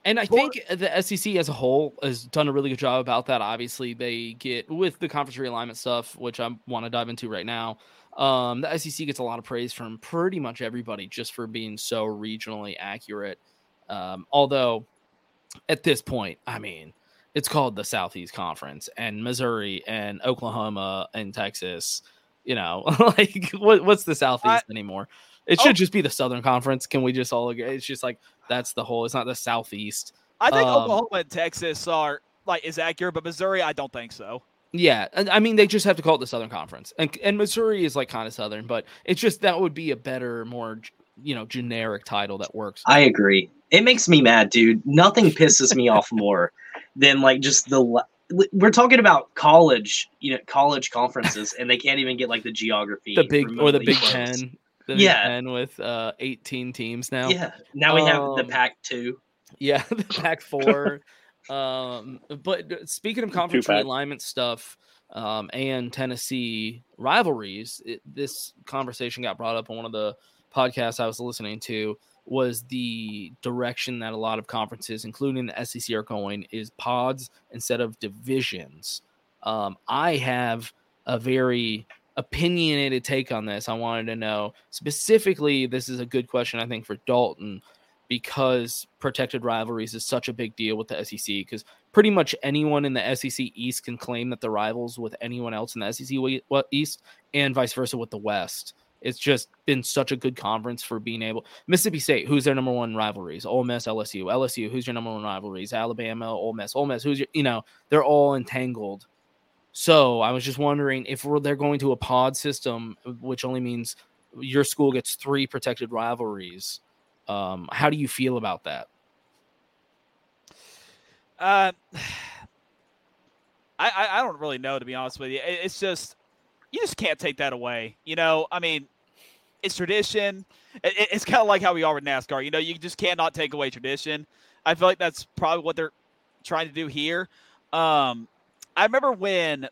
And I think the SEC as a whole has done a really good job about that. Obviously, they get with the conference realignment stuff, which I want to dive into right now. Um, the SEC gets a lot of praise from pretty much everybody just for being so regionally accurate. Um, although, at this point, I mean, it's called the Southeast Conference, and Missouri and Oklahoma and Texas. You know, like what, what's the Southeast anymore? It should Oh. just be the Southern Conference. Can we just all agree? It's just like that's the whole. It's not the Southeast. I think Um, Oklahoma and Texas are like is accurate, but Missouri, I don't think so. Yeah, and I mean they just have to call it the Southern Conference, and and Missouri is like kind of Southern, but it's just that would be a better, more you know generic title that works. I agree. It makes me mad, dude. Nothing pisses me off more than like just the. We're talking about college, you know, college conferences, and they can't even get like the geography. the big or the Big close. Ten, the Yeah. Big Ten with uh 18 teams now. Yeah. Now we have the Um, Pac two. Yeah, the Pac four. um, but uh, speaking of conference realignment stuff, um, and Tennessee rivalries, it, this conversation got brought up on one of the podcasts I was listening to. Was the direction that a lot of conferences, including the SEC, are going is pods instead of divisions. Um, I have a very opinionated take on this. I wanted to know specifically. This is a good question, I think, for Dalton because protected rivalries is such a big deal with the SEC because pretty much anyone in the SEC East can claim that they're rivals with anyone else in the SEC East and vice versa with the West. It's just been such a good conference for being able. Mississippi State, who's their number one rivalries? Ole Miss, LSU, LSU, who's your number one rivalries? Alabama, Ole Miss, Ole Miss, who's your, you know, they're all entangled. So I was just wondering if they're going to a pod system, which only means your school gets three protected rivalries. Um, how do you feel about that? Uh, I, I I don't really know to be honest with you. It's just you just can't take that away. You know, I mean, it's tradition. It's kind of like how we are with NASCAR. You know, you just cannot take away tradition. I feel like that's probably what they're trying to do here. Um, I remember when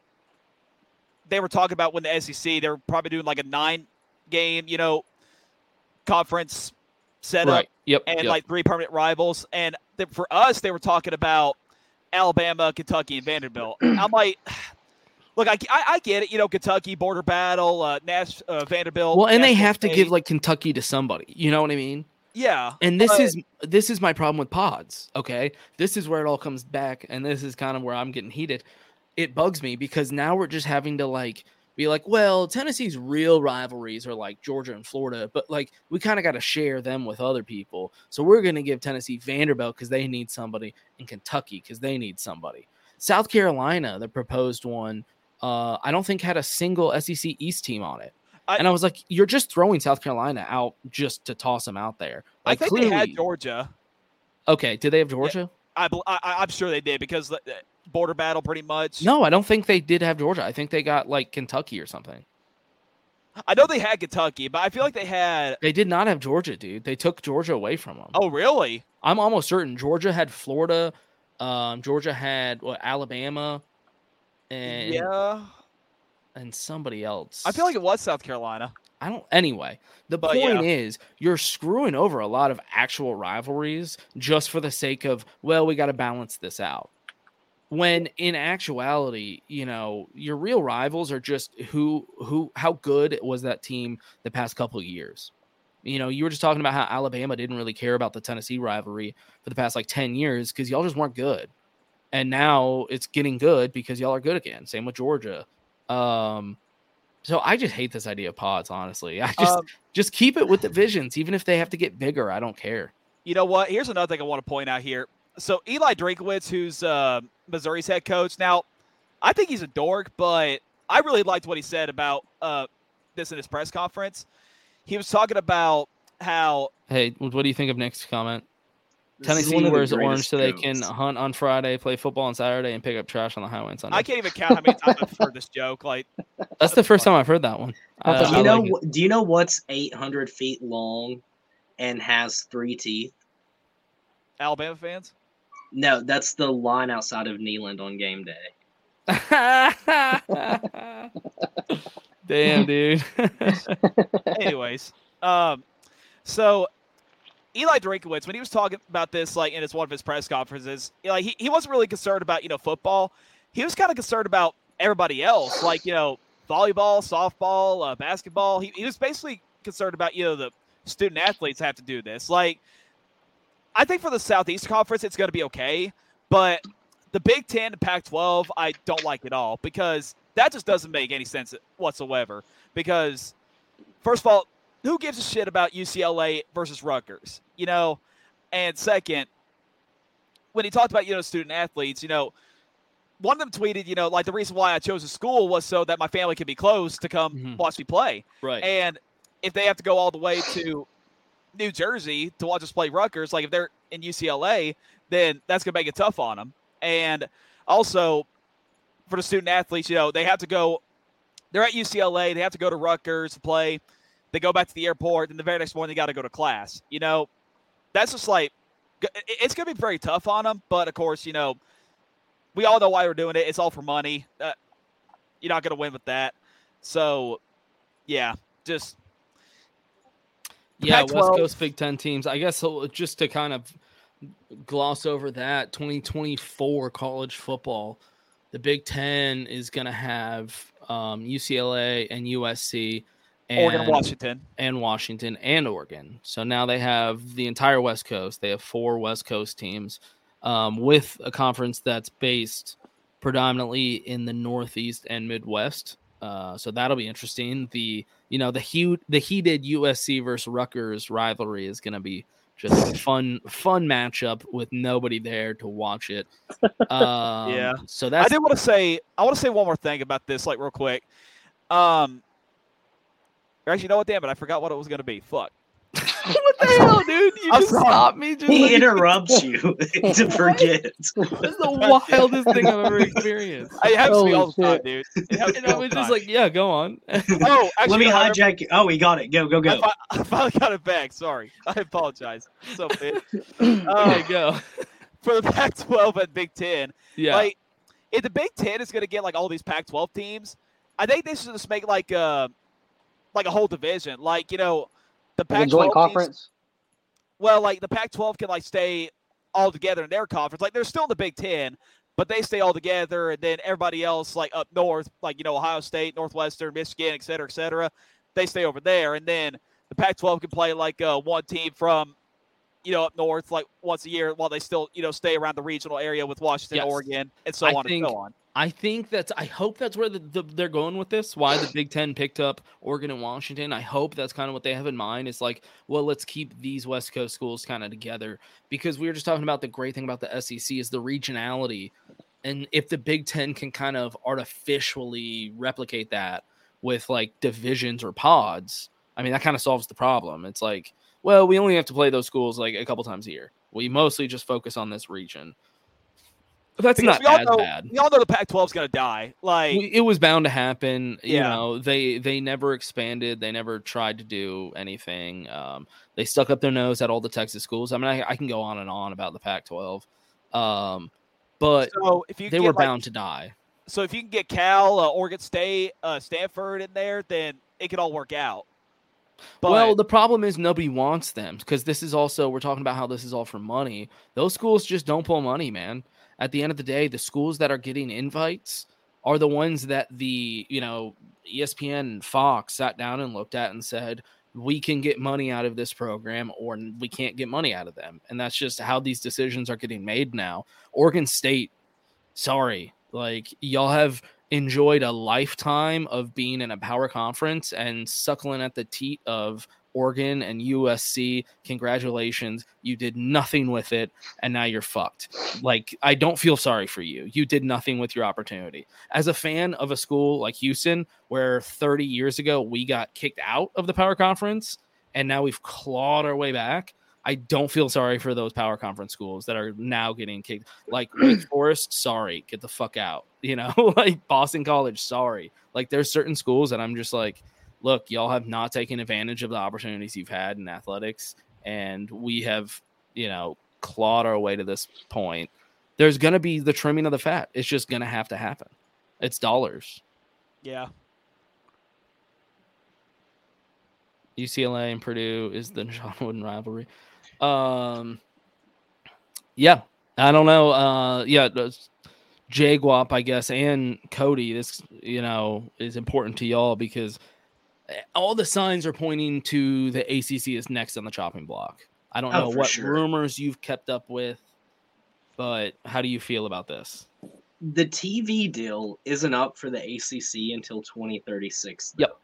they were talking about when the SEC they were probably doing like a nine game, you know, conference setup Right. Yep. and yep. like three permanent rivals. And th- for us, they were talking about Alabama, Kentucky, and Vanderbilt. I'm like, look, I, I, I get it. You know, Kentucky border battle, uh, Nash, uh, Vanderbilt. well, and they have to give like Kentucky to somebody. You know what I mean? yeah. And this but- is this is my problem with pods. Okay, this is where it all comes back, and this is kind of where I'm getting heated. It bugs me because now we're just having to like be like, well, Tennessee's real rivalries are like Georgia and Florida, but like we kind of got to share them with other people. So we're gonna give Tennessee Vanderbilt because they need somebody, and Kentucky because they need somebody. South Carolina, the proposed one, uh, I don't think had a single SEC East team on it. I- and I was like, you're just throwing South Carolina out just to toss them out there. I Like, think they had Georgia. Okay, did they have Georgia? I, bel- I, I- I'm sure they did because border battle pretty much. No, I don't think they did have Georgia. I think they got like Kentucky or something. I know they had Kentucky, but I feel like they had. They did not have Georgia, dude. They took Georgia away from them. Oh, really? I'm almost certain Georgia had Florida. Um, Georgia had what Alabama, and yeah. and somebody else. I feel like it was South Carolina. I don't. Anyway, the But, point yeah. is you're screwing over a lot of actual rivalries just for the sake of well, we got to balance this out. When in actuality, you know, your real rivals are just who who how good was that team the past couple of years. You know, you were just talking about how Alabama didn't really care about the Tennessee rivalry for the past like 10 years because y'all just weren't good. And now it's getting good because y'all are good again. Same with Georgia. Um, so I just hate this idea of pods, honestly. I just Um, just keep it with divisions, even if they have to get bigger. I don't care. You know what? Here's another thing I want to point out here. So Eli Drinkwitz, who's uh, Missouri's head coach, now I think he's a dork, but I really liked what he said about uh, this in his press conference. He was talking about how Hey, what do you think of Nick's comment? This Tennessee one of the wears orange so they can hunt on Friday, play football on Saturday, and pick up trash on the highway on Sunday. I can't even count how many times I've heard this joke. Like, That's the first time I've heard that one. That's Uh, Do I you know? like do you know what's 800 feet long and has three teeth? Alabama fans. No, that's the line outside of Neyland on game day. Damn, dude. Anyways, um, so Eli Drinkwitz, when he was talking about this, like in his one of his press conferences, like he, he wasn't really concerned about you know football. He was kind of concerned about everybody else, like you know volleyball, softball, uh, basketball. He, he was basically concerned about you know the student athletes have to do this. Like, I think for the Southeast Conference, it's going to be okay, but the Big Ten and Pac-12, I don't like at all because that just doesn't make any sense whatsoever. Because first of all, who gives a shit about UCLA versus Rutgers? You know, and second, when he talked about you know student athletes, you know, one of them tweeted, you know, like the reason why I chose a school was so that my family could be close to come Mhm. watch me play. right. And if they have to go all the way to New Jersey to watch us play Rutgers, like if they're in UCLA, then that's gonna make it tough on them. And also for the student athletes, you know, they have to go. They're at UCLA. They have to go to Rutgers to play. They go back to the airport, and the very next morning they got to go to class. You know, that's just like it's gonna be very tough on them. But of course, you know, we all know why we're doing it. It's all for money. Uh, you're not gonna win with that. So, yeah, just Yeah, West Pac-12 Coast Big Ten teams. I guess so, just to kind of gloss over that, 2024 college football, the Big Ten is going to have um, UCLA and USC and Oregon, Washington. and Washington and Oregon. So now they have the entire West Coast. They have four West Coast teams um, with a conference that's based predominantly in the Northeast and Midwest. Uh, so that'll be interesting. The you know the heat the heated USC versus Rutgers rivalry is going to be just a fun fun matchup with nobody there to watch it. Um, Yeah. So I did want to say I want to say one more thing about this, like real quick. Um, actually, you know what? Damn it, I forgot what it was gonna be. Fuck. what the hell, dude? You I'm just sorry. stopped me. Just He like, interrupts you to forget. That's the wildest thing I've ever experienced. It happens to me all the time, dude. It happens to And I was just like, yeah, go on. oh, actually, Let me no, I hijack you. Oh, we got it. Go, go, I, go. fi- I finally got it back. Sorry, I apologize. So big. okay, Uh, go. for the Pac-12 and Big Ten, Yeah. like if the Big Ten is going to get like all these Pac-12 teams, I think they should just make like a like a whole division. Like you know, the Pac-12 joint teams- conference. well, like the Pac-12 can like stay all together in their conference. Like they're still in the Big Ten, but they stay all together, and then everybody else like up north, like you know Ohio State, Northwestern, Michigan, et cetera, et cetera, they stay over there, and then the Pac-12 can play like uh, one team from you know up north like once a year while they still you know stay around the regional area with Washington, Yes. Oregon, and so I on think- and so on. I think that's. I hope that's where the, the, they're going with this. Why the Big Ten picked up Oregon and Washington. I hope that's kind of what they have in mind. It's like, well, let's keep these West Coast schools kind of together because we were just talking about the great thing about the SEC is the regionality, and if the Big Ten can kind of artificially replicate that with like divisions or pods, I mean that kind of solves the problem. It's like, well, we only have to play those schools like a couple times a year. We mostly just focus on this region. That's Because not we all as know bad we all know the Pac-12 is going to die. Like it was bound to happen you Yeah. know they they never expanded they never tried to do anything um they stuck up their nose at all the texas schools i mean i, I can go on and on about the pac 12 um but so if you they were like, bound to die So if you can get Cal, uh, Oregon State, uh, Stanford in there, then it could all work out. But well the problem is nobody wants them because this is also we're talking about how this is all for money those schools just don't pull money man at the end of the day the schools that are getting invites are the ones that the you know espn and fox sat down and looked at and said we can get money out of this program or we can't get money out of them. And that's just how these decisions are getting made now. Oregon state sorry like y'all have enjoyed a lifetime of being in a power conference and suckling at the teat of Oregon and USC. Congratulations. You did nothing with it and now you're fucked. Like I don't feel sorry for you. You did nothing with your opportunity. As a fan of a school like Houston where 30 years ago we got kicked out of the power conference and now we've clawed our way back. I don't feel sorry for those power conference schools that are now getting kicked. Like Wake Forest, sorry, get the fuck out. You know, like Boston College, sorry. Like there's certain schools that I'm just like, look, y'all have not taken advantage of the opportunities you've had in athletics, and we have, you know, clawed our way to this point. There's gonna be the trimming of the fat. It's just gonna have to happen. It's dollars. yeah, UCLA and Purdue is the John Wooden rivalry. Um, yeah, I don't know. Uh, yeah, those- Jaguap, I guess, and Cody. This, you know, is important to y'all because all the signs are pointing to the ACC is next on the chopping block. I don't Oh, know what sure. rumors you've kept up with, but how do you feel about this? The TV deal isn't up for the ACC until 2036. Yep.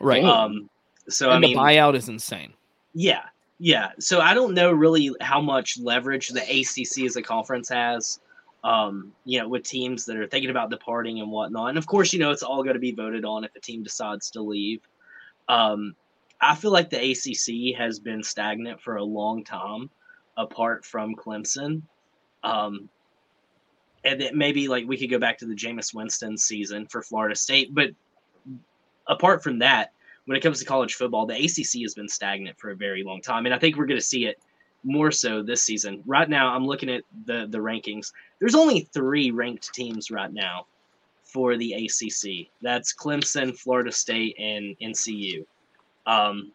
Right. Um. So and I mean, the buyout is insane. Yeah, yeah. So I don't know really how much leverage the ACC as a conference has. Um, you know, with teams that are thinking about departing and whatnot. And of course, you know, it's all going to be voted on if a team decides to leave. Um, I feel like the ACC has been stagnant for a long time, apart from Clemson. Um, and that maybe like we could go back to the Jameis Winston season for Florida State, but apart from that, when it comes to college football, the ACC has been stagnant for a very long time, and I think we're going to see it more so this season. Right now, I'm looking at the the rankings. There's only three ranked teams right now for the ACC. That's Clemson, Florida State, and NCU. Um,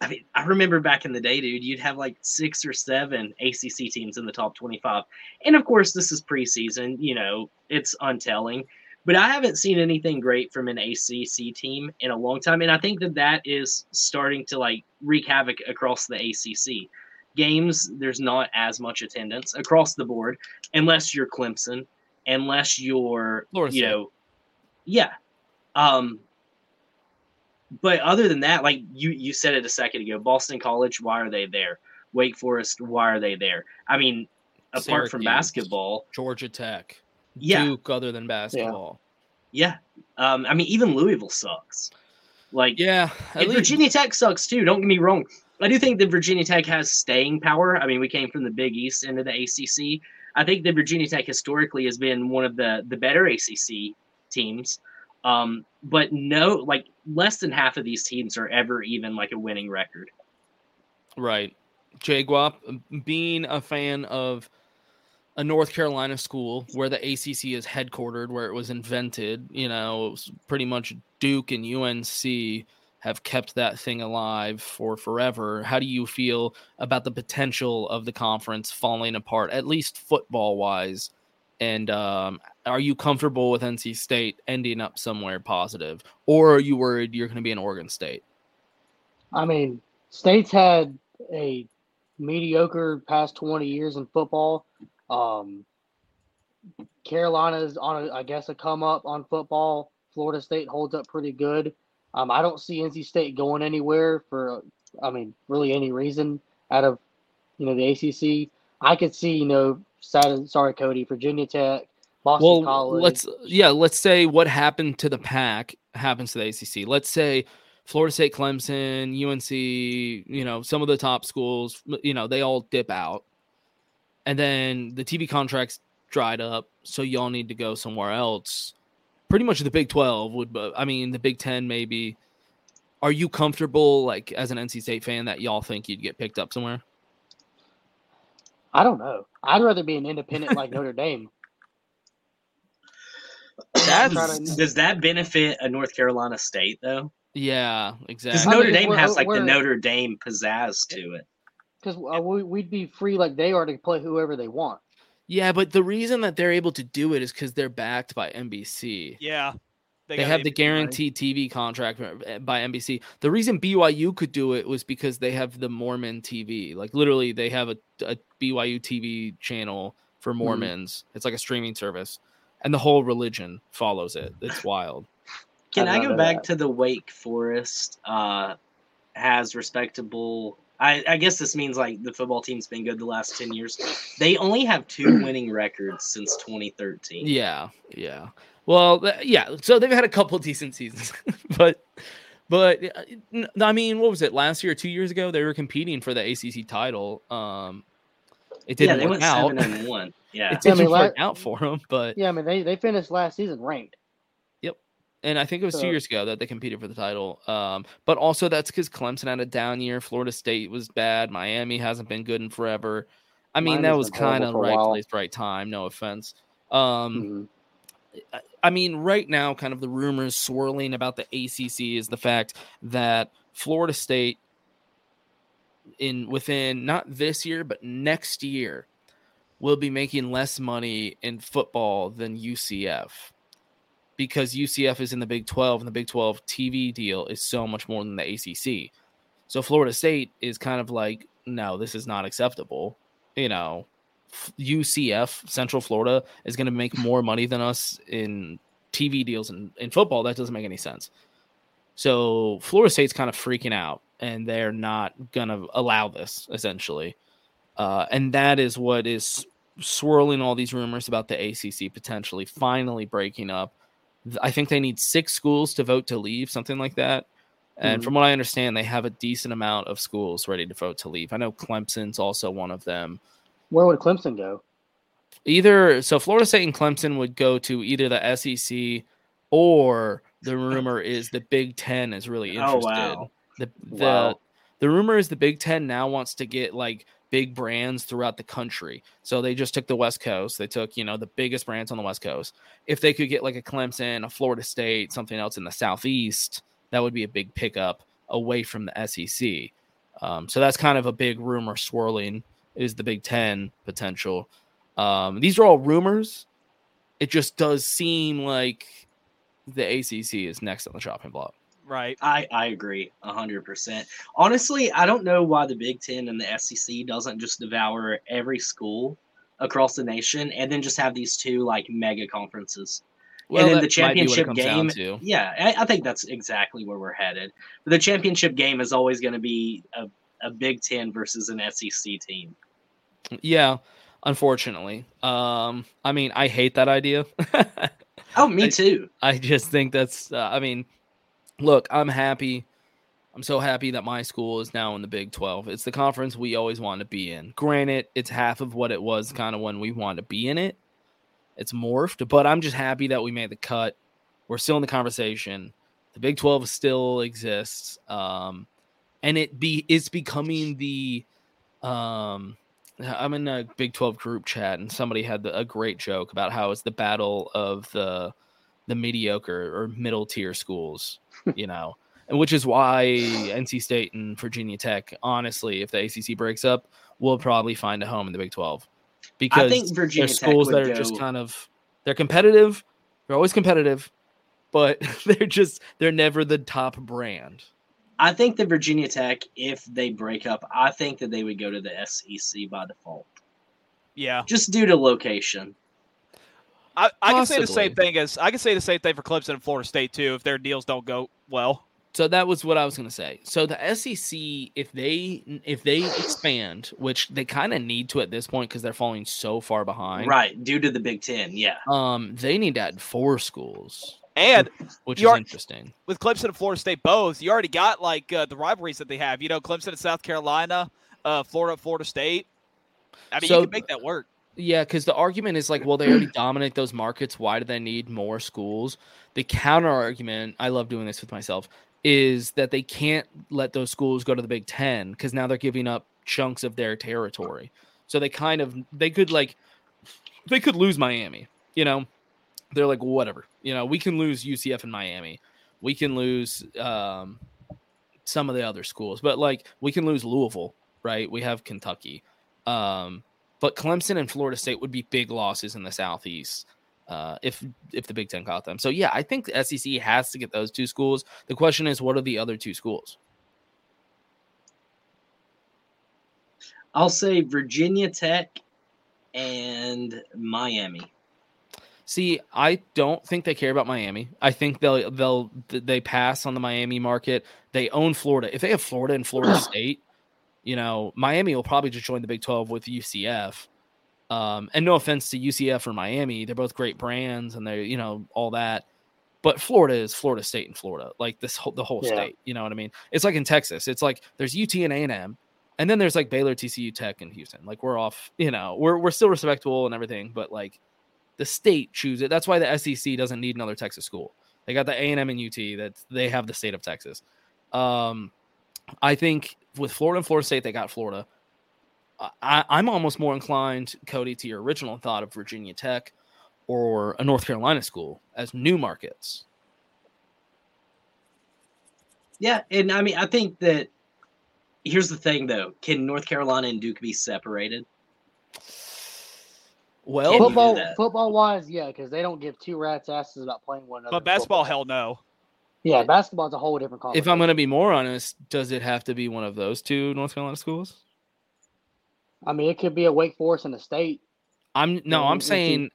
I mean, I remember back in the day, dude, you'd have like six or seven ACC teams in the top 25. And of course, this is preseason, you know, it's untelling. But I haven't seen anything great from an ACC team in a long time. And I think that that is starting to like wreak havoc across the ACC. Games, there's not as much attendance across the board, unless you're Clemson, unless you're, Florida you know, yeah. Um, but other than that, like you you said it a second ago, Boston College, why are they there? Wake Forest, why are they there? I mean, apart from basketball, Georgia Tech, yeah, Duke, other than basketball. yeah. Um, I mean, even Louisville sucks. Like, Yeah, Virginia Tech sucks too. Don't get me wrong. I do think that Virginia Tech has staying power. I mean, we came from the Big East into the ACC. I think that Virginia Tech historically has been one of the the better ACC teams. Um, but no, like less than half of these teams are ever even like a winning record. Right. Jaguap, being a fan of a North Carolina school where the ACC is headquartered, where it was invented, you know, pretty much Duke and UNC have kept that thing alive for forever. How do you feel about the potential of the conference falling apart, at least football wise? And um, are you comfortable with NC State ending up somewhere positive, or are you worried you're going to be in Oregon State? I mean, State's had a mediocre past 20 years in football. Um, Carolina's on, a, I guess, a come up on football. Florida State holds up pretty good. Um, I don't see NC State going anywhere for, I mean, really any reason out of, you know, the ACC. I could see, you know, sad, sorry, Cody, Virginia Tech, Boston well, College. let's yeah, let's say what happened to the Pac happens to the ACC. Let's say Florida State, Clemson, UNC, you know, some of the top schools, you know, they all dip out, and then the TV contracts dried up, so y'all need to go somewhere else. Pretty much the Big Twelve would, uh, I mean, the Big Ten maybe. Are you comfortable, like as an NC State fan, that y'all think you'd get picked up somewhere? I don't know. I'd rather be an independent like Notre Dame. That's to- Does that benefit a North Carolina State though? yeah, Because exactly. I Notre mean, Dame has like the we're- Notre Dame pizzazz to it. Because uh, we'd be free like they are to play whoever they want. Yeah, but the reason that they're able to do it is because they're backed by NBC. Yeah. They, got have the ABC money. guaranteed TV contract uh, by NBC. The reason BYU could do it was because they have the Mormon TV. Like literally, they have a, a BYU TV channel for Mormons. It's like a streaming service, and the whole religion follows it. It's wild. Can I I go back that. to the Wake Forest uh, has respectable? I, I guess this means like the football team's been good the last ten years. They only have two winning records since 2013. Yeah, yeah. Well, th- yeah. So they've had a couple decent seasons, but but I mean, what was it last year, two years ago? They were competing for the ACC title. Um, it didn't they work went out. seven and one. Yeah, it Yeah, I didn't mean, work la- out for them, but Yeah, I mean they, they finished last season ranked. And I think it was two years ago that they competed for the title. Um, but also that's because Clemson had a down year. Florida State was bad. Miami hasn't been good in forever. I mean, that was kind of right place, right time. No offense. Um, Mhm. I- I mean, right now, kind of the rumors swirling about the ACC is the fact that Florida State, in within not this year but next year, will be making less money in football than UCF because UCF is in the Big 12 and the Big 12 TV deal is so much more than the ACC. So Florida State is kind of like, no, this is not acceptable. You know, UCF, Central Florida, is going to make more money than us in TV deals in, in football. That doesn't make any sense. So Florida State's kind of freaking out and they're not going to allow this essentially. Uh, and that is what is swirling all these rumors about the ACC potentially finally breaking up. I think they need six schools to vote to leave, something like that. And Mhm. from what I understand, they have a decent amount of schools ready to vote to leave. I know Clemson's also one of them. Where would Clemson go? Either so, Florida State and Clemson would go to either the SEC or the rumor is the Big Ten is really interested. Oh, interested. wow. The the Wow. the rumor is the Big Ten now wants to get like big brands throughout the country. So they just took the West Coast. They took, you know, the biggest brands on the West Coast. If they could get like a Clemson, a Florida State, something else in the Southeast, that would be a big pickup away from the SEC. Um, so that's kind of a big rumor swirling is the Big Ten potential. Um, these are all rumors. It just does seem like the ACC is next on the chopping block. Right. I, I agree hundred percent. Honestly, I don't know why the Big Ten and the SEC doesn't just devour every school across the nation and then just have these two like mega conferences. Well, and then the might be what it championship game. Yeah, I, I think that's exactly where we're headed. The championship game is always going to be a, a Big Ten versus an SEC team. Yeah, unfortunately. Um, I mean, I hate that idea. Oh, me I- too. I just think that's. Uh, I mean, look, I'm happy. I'm so happy that my school is now in the Big 12. It's the conference we always wanted to be in. Granted, it's half of what it was kind of when we wanted to be in it. It's morphed, but I'm just happy that we made the cut. We're still in the conversation. The Big 12 still exists. Um, and it be it's becoming the um I'm in a Big 12 group chat and somebody had the, a great joke about how it's the battle of the the mediocre or middle tier schools, you know. And which is why NC State and Virginia Tech, honestly, if the ACC breaks up, will probably find a home in the Big 12. Because think Virginia they're schools would that are just kind of they're competitive. They're always competitive, but they're just they're never the top brand. I think the Virginia Tech, if they break up, I think that they would go to the SEC by default, Yeah, just due to location. I, I can say the same thing as I can say the same thing for Clemson and Florida State too if their deals don't go well. So that was what I was going to say. So the SEC, if they if they expand, which they kind of need to at this point because they're falling so far behind, Right, due to the Big Ten. Yeah. Um, they need to add four schools, And which You're- is interesting. with Clemson and Florida State both, you already got like uh, the rivalries that they have. You know, Clemson and South Carolina, uh, Florida, Florida State. I mean, So- you can make that work. Yeah, because the argument is like, well, they already dominate those markets. Why do they need more schools? The counter argument, I love doing this with myself, is that they can't let those schools go to the Big Ten because now they're giving up chunks of their territory. So they kind of they could like they could lose Miami. You know, they're like whatever. You know, we can lose UCF and Miami. We can lose um, some of the other schools, but like we can lose Louisville, right? We have Kentucky. Um, but Clemson and Florida State would be big losses in the Southeast uh, if if the Big Ten caught them. So yeah, I think the SEC has to get those two schools. The question is, what are the other two schools? I'll say Virginia Tech and Miami. See, I don't think they care about Miami. I think they'll they'll they pass on the Miami market. They own Florida. If they have Florida and Florida State, you know, Miami will probably just join the Big 12 with UCF. Um, and no offense to UCF or Miami, they're both great brands and they're, you know, all that. But Florida is Florida State and Florida, like this whole the whole Yeah. state. You know what I mean? It's like in Texas. It's like there's UT and A and M, and then there's like Baylor, TCU, Tech, and Houston. Like we're off. You know, we're we're still respectable and everything, but like the state chooses it. That's why the SEC doesn't need another Texas school. They got the A and M and UT. That they have the state of Texas. Um, I think with Florida and Florida State, they got Florida. I, I'm almost more inclined, Cody, to your original thought of Virginia Tech or a North Carolina school as new markets. Yeah, and I mean, I think that here's the thing though: can North Carolina and Duke be separated? Well, Can football, football wise, yeah, because they don't give two rats asses about playing one another. But in basketball, football. hell no. Yeah, basketball's a whole different if. I'm going to be more honest, does it have to be one of those two North Carolina schools? I mean, it could be a Wake Forest and a state. I'm no, I'm saying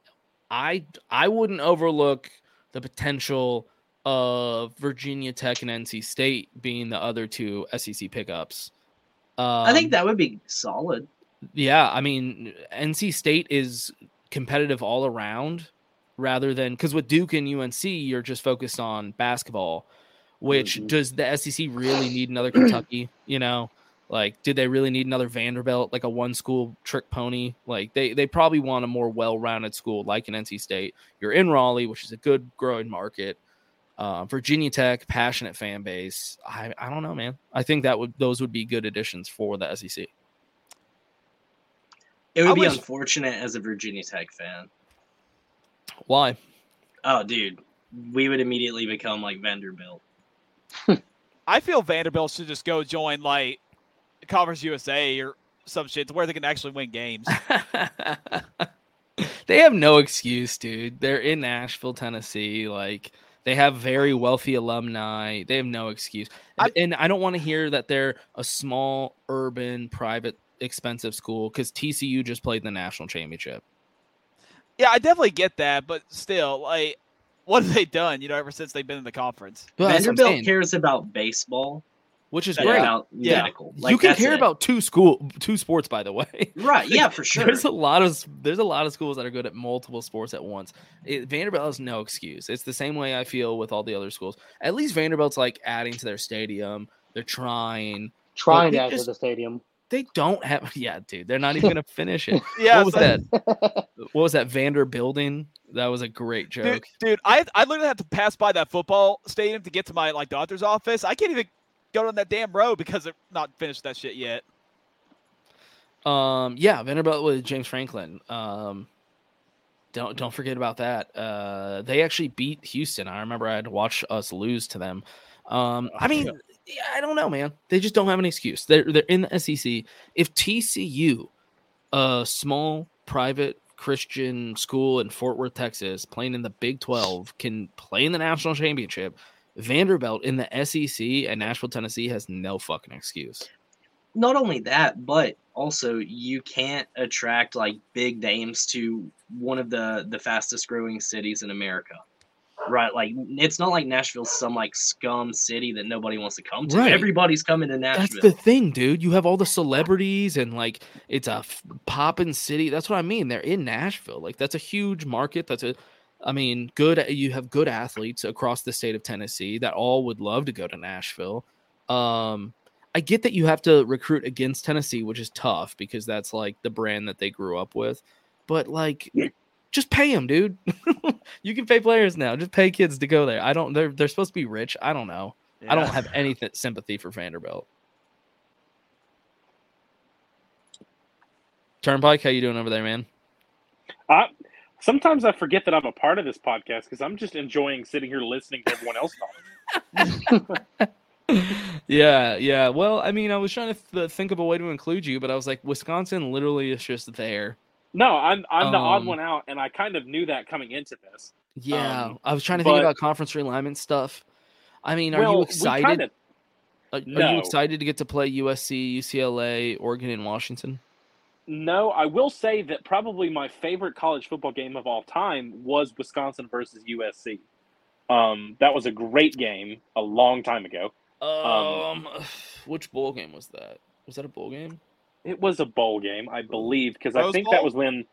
I I wouldn't overlook the potential of Virginia Tech and NC State being the other two SEC pickups. Um, I think that would be solid. Yeah, I mean, NC State is competitive all around rather than because with Duke and UNC, you're just focused on basketball. Which Mhm. does the SEC really need another Kentucky? You know, like, did they really need another Vanderbilt, like a one school trick pony? Like, they they probably want a more well rounded school like an NC State. You're in Raleigh, which is a good growing market. Uh, Virginia Tech, passionate fan base. I, I don't know, man. I think that would those would be good additions for the SEC. It would I be wish- unfortunate as a Virginia Tech fan. Why? Oh, dude, we would immediately become like Vanderbilt. I feel Vanderbilt should just go join like Conference USA or some shit to where they can actually win games. they have no excuse, dude. They're in Nashville, Tennessee. Like they have very wealthy alumni. They have no excuse. I- and I don't want to hear that they're a small, urban, private, expensive school because TCU just played the national championship. Yeah, I definitely get that, but still, like what have they done? You know, ever since they've been in the conference. Well, that's what I'm Vanderbilt cares about baseball, which is than great. about Yeah. medical. you can that's care it. about two school, two sports, by the way. right? Yeah, for sure. There's a lot of there's a lot of schools that are good at multiple sports at once. It, Vanderbilt has no excuse. It's the same way I feel with all the other schools. At least Vanderbilt's like adding to their stadium. They're trying. Trying they to add to the stadium. They don't have. Yeah, dude. They're not even gonna finish it. Yeah, what was that? What was that? Vander building. That was a great joke. dude, I I literally have to pass by that football stadium to get to my like doctor's office. I can't even go down that damn road because they're not finished that shit yet. Um, yeah, Vanderbilt with James Franklin. Um, don't don't forget about that. Uh, they actually beat Houston. I remember I had to watch us lose to them. Um, I mean, yeah, I don't know, man. They just don't have an excuse. They're they're in the SEC. If TCU, a small private Christian school in Fort Worth, Texas, playing in the Big Twelve, can play in the national championship, Vanderbilt in the SEC and Nashville, Tennessee, has no fucking excuse. not only that, but also you can't attract like big names to one of the the fastest growing cities in America. Right, like it's not like Nashville's some like scum city that nobody wants to come to. Right. Everybody's coming to Nashville. That's the thing, dude. You have all the celebrities and like it's a f- poppin' city. That's what I mean. They're in Nashville. Like that's a huge market. That's a I mean, good you have good athletes across the state of Tennessee that all would love to go to Nashville. Um I get that you have to recruit against Tennessee, which is tough because that's like the brand that they grew up with. But like just pay them, dude. you can pay players now. Just pay kids to go there. I don't they're they're supposed to be rich. I don't know. I don't have any th- sympathy for Vanderbilt. Turnpike, how you doing over there, man? I, sometimes I forget that I'm a part of this podcast because I'm just enjoying sitting here listening to everyone else talk. yeah, yeah. Well, I mean, I was trying to th- think of a way to include you, but I was like, Wisconsin literally is just there. No, I'm I'm the odd Um, one out, and I kind of knew that coming into this. Yeah, Um, I was trying to think about conference realignment stuff. I mean, are well, you excited? kinda- Are, are you excited to get to play USC, UCLA, Oregon, and Washington? No, I will say that probably my favorite college football game of all time was Wisconsin versus USC. Um, that was a great game a long time ago. Um, which bowl game was that? Was that a bowl game? It was a bowl game, I believe, because I think Bowl? that was when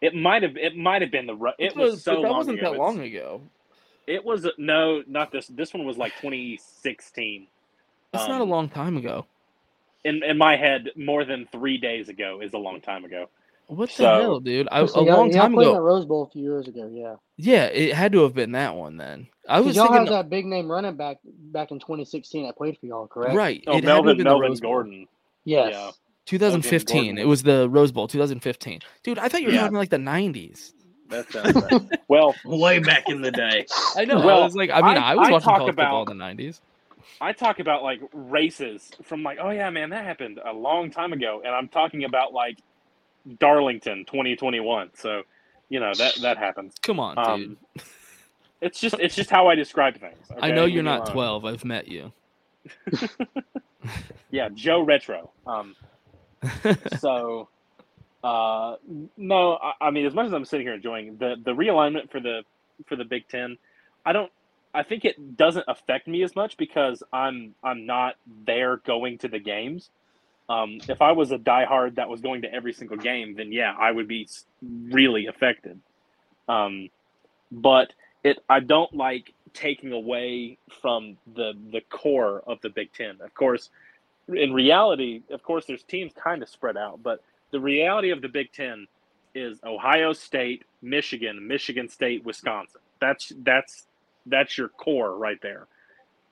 it might have it might have been the Ru- it was, so that long wasn't ago. that long ago. It was no, not this. This one was like 2016. That's not a Um, long time ago. In in my head, more than three days ago is a long time ago. What the so- hell, dude? I, a So y'all, long y'all time played in the ago. Rose Bowl a few years ago, yeah. Yeah, it had to have been that one then. I was y'all thinking, had that big name running back back in 2016 that played for y'all, correct? right? Oh, it had to have Melvin the Melvin Rose Bowl. Gordon. Yes. Yeah. 2015. It was the Rose Bowl, 2015. Dude, I thought you were Yeah. talking like the 90s. That sounds right. well, Way back in the day. I know. Well, I was like, I mean, I- I, was I watching talk college football about- in the 90s. I talk about like races from like, oh yeah, man, that happened a long time ago, and I'm talking about like Darlington 2021. So, you know that that happens. Come on, dude. Um, it's just it's just how I describe things. I know you're not 12. I've met you. Yeah, Joe Retro. Um, so uh no I, I mean as much as i'm sitting here enjoying the the realignment for the for the big ten i don't i think it doesn't affect me as much because i'm i'm not there going to the games. Um if i was a diehard that was going to every single game then yeah i would be really affected. Um but it i don't like taking away from the the core of the big ten. Of course in reality, of course, there's teams kind of spread out, but the reality of the Big Ten is Ohio State, Michigan, Michigan State, Wisconsin. That's that's that's your core right there,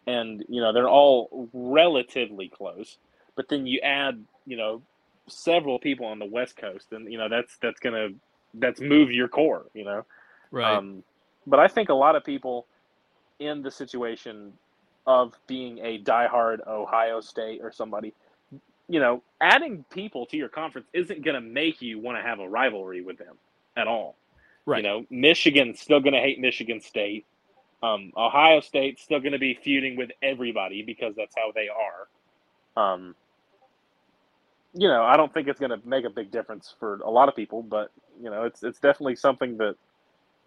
and you know they're all relatively close. But then you add, you know, several people on the West Coast, and you know that's that's gonna that's move your core, you know. right. Um, but I think a lot of people in the situation of being a diehard Ohio State or somebody, you know, adding people to your conference isn't going to make you want to have a rivalry with them at all. right. You know, Michigan's still going to hate Michigan State. Um, Ohio State's still going to be feuding with everybody because that's how they are. Um, you know, I don't think it's going to make a big difference for a lot of people, but you know, it's it's definitely something that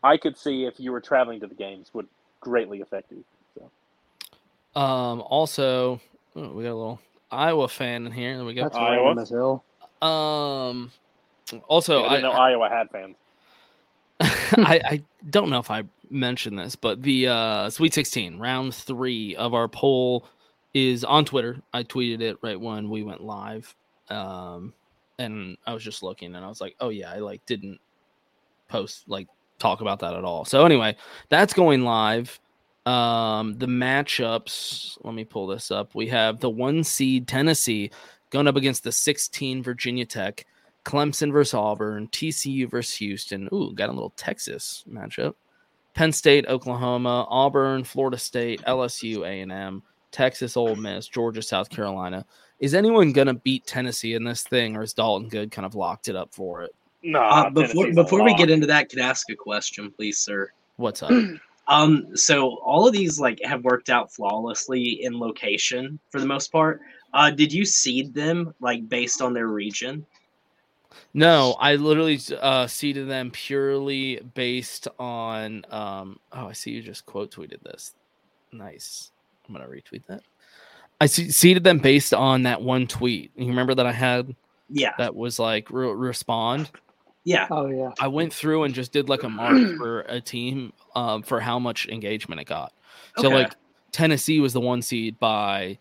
I could see if you were traveling to the games would greatly affect you. So Um, also, oh, we got a little Iowa fan in here. There we go. That's Iowa? random as hell. Um, also, I I, didn't know Iowa had fans. I, I don't know if I mentioned this, but the uh, Sweet 16 round three of our poll is on Twitter. I tweeted it right when we went live. Um, and I was just looking and I was like, oh, yeah, I like didn't post like talk about that at all. So, anyway, that's going live. Um, the matchups, let me pull this up. We have the one seed Tennessee going up against the 16 Virginia Tech. Clemson versus Auburn, TCU versus Houston. Ooh, got a little Texas matchup. Penn State, Oklahoma, Auburn, Florida State, LSU, A&M, Texas, Ole Miss, Georgia, South Carolina. Is anyone gonna beat Tennessee in this thing, or is Dalton Good kind of locked it up for it? No, Uh, before Tennessee's before we get into that, could I ask a question, please, sir? What's up? Um, so all of these like have worked out flawlessly in location for the most part. Uh, did you seed them like based on their region? No, I literally uh, seeded them purely based on. Um, oh, I see you just quote tweeted this. Nice. I'm gonna retweet that. I seeded them based on that one tweet. You remember that I had Yeah, that was like re- respond. Yeah. Oh yeah. I went through and just did like a mark for a team um, for how much engagement it got. So Okay. like Tennessee was the one seed by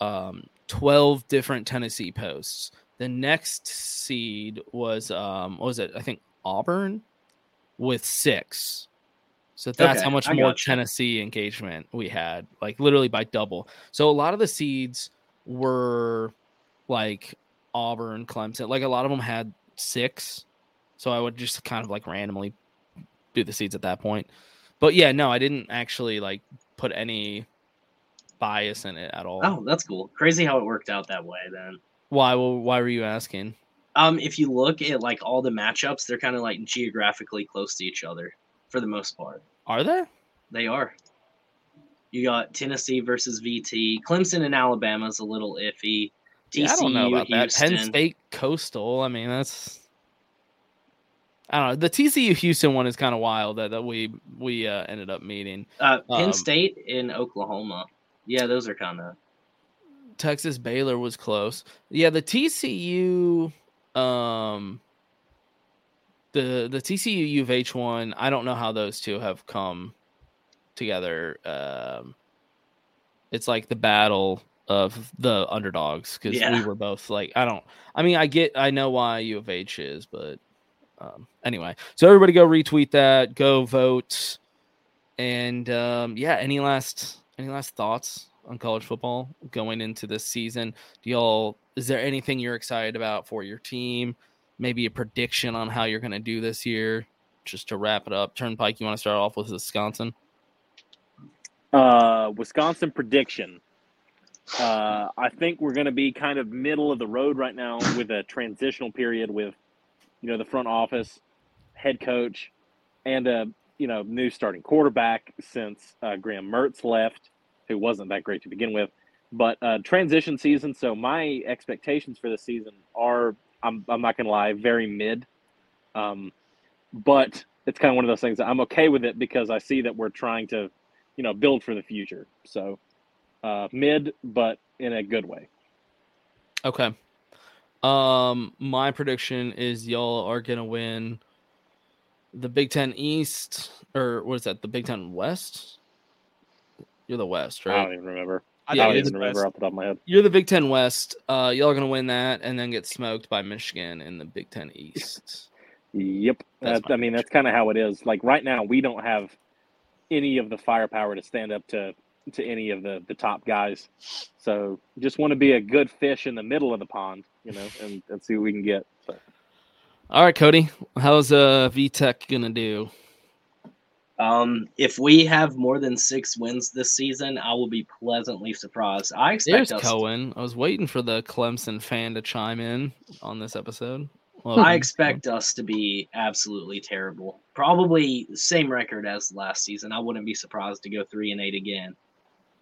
um, 12 different Tennessee posts. The next seed was um, what was it? I think Auburn with six. So that's Okay, how much I more. Tennessee engagement we had, like literally by double. So a lot of the seeds were like Auburn, Clemson. Like a lot of them had six. So I would just kind of like randomly do the seeds at that point. But yeah, no, I didn't actually like put any bias in it at all. Oh, that's cool. Crazy how it worked out that way. Then, Why? Well, why were you asking? um, if you look at like all the matchups, they're kind of like geographically close to each other for the most part. Are they? They are. You got Tennessee versus VT. Clemson and Alabama is a little iffy. TCU, Yeah, I don't know about that. Penn State, Coastal. I mean, that's. I don't know. The TCU Houston one is kind of wild that, that we we uh, ended up meeting. Uh, Penn Um, State in Oklahoma. Yeah, those are kind of. Texas Baylor was close. Yeah, the TCU um the the TCU U of H one, I don't know how those two have come together. Um it's like the battle of the underdogs because Yeah. we were both like I don't I mean I get I know why U of H is, but um anyway. So everybody go retweet that, go vote. And um yeah, any last any last thoughts on college football going into this season? Do y'all is there anything you're excited about for your team? Maybe a prediction on how you're going to do this year? Just to wrap it up, Turnpike, you want to start off with Wisconsin? Uh, Wisconsin prediction. Uh, I think we're going to be kind of middle of the road right now with a transitional period with, you know, the front office, head coach, and a you know new starting quarterback since uh, Graham Mertz left, who wasn't that great to begin with. But uh, transition season. So my expectations for this season are, I'm I'm not to lie, very mid. Um, but it's kind of one of those things I'm okay with it because I see that we're trying to you know, build for the future. So uh, mid, but in a good way. Okay. Um, my prediction is y'all are gonna win the Big Ten East, or what is that? The Big Ten West. You're the West, right? I don't even remember. I I Yeah, don't even remember off the top of my head. You're the Big Ten West. Uh, y'all are gonna win that, and then get smoked by Michigan in the Big Ten East. Yep. That's That's I mean, that's kind of how it is. Like right now, we don't have any of the firepower to stand up to to any of the the top guys. So just want to be a good fish in the middle of the pond, you know, and, and see what we can get. So. All right, Cody, how's uh VTech gonna do? Um, if we have more than six wins this season, I will be pleasantly surprised. I expect There's us. Cohen. I was waiting for the Clemson fan to chime in on this episode. Well, I expect us to be absolutely terrible. Probably the same record as last season. I wouldn't be surprised to go three and eight again.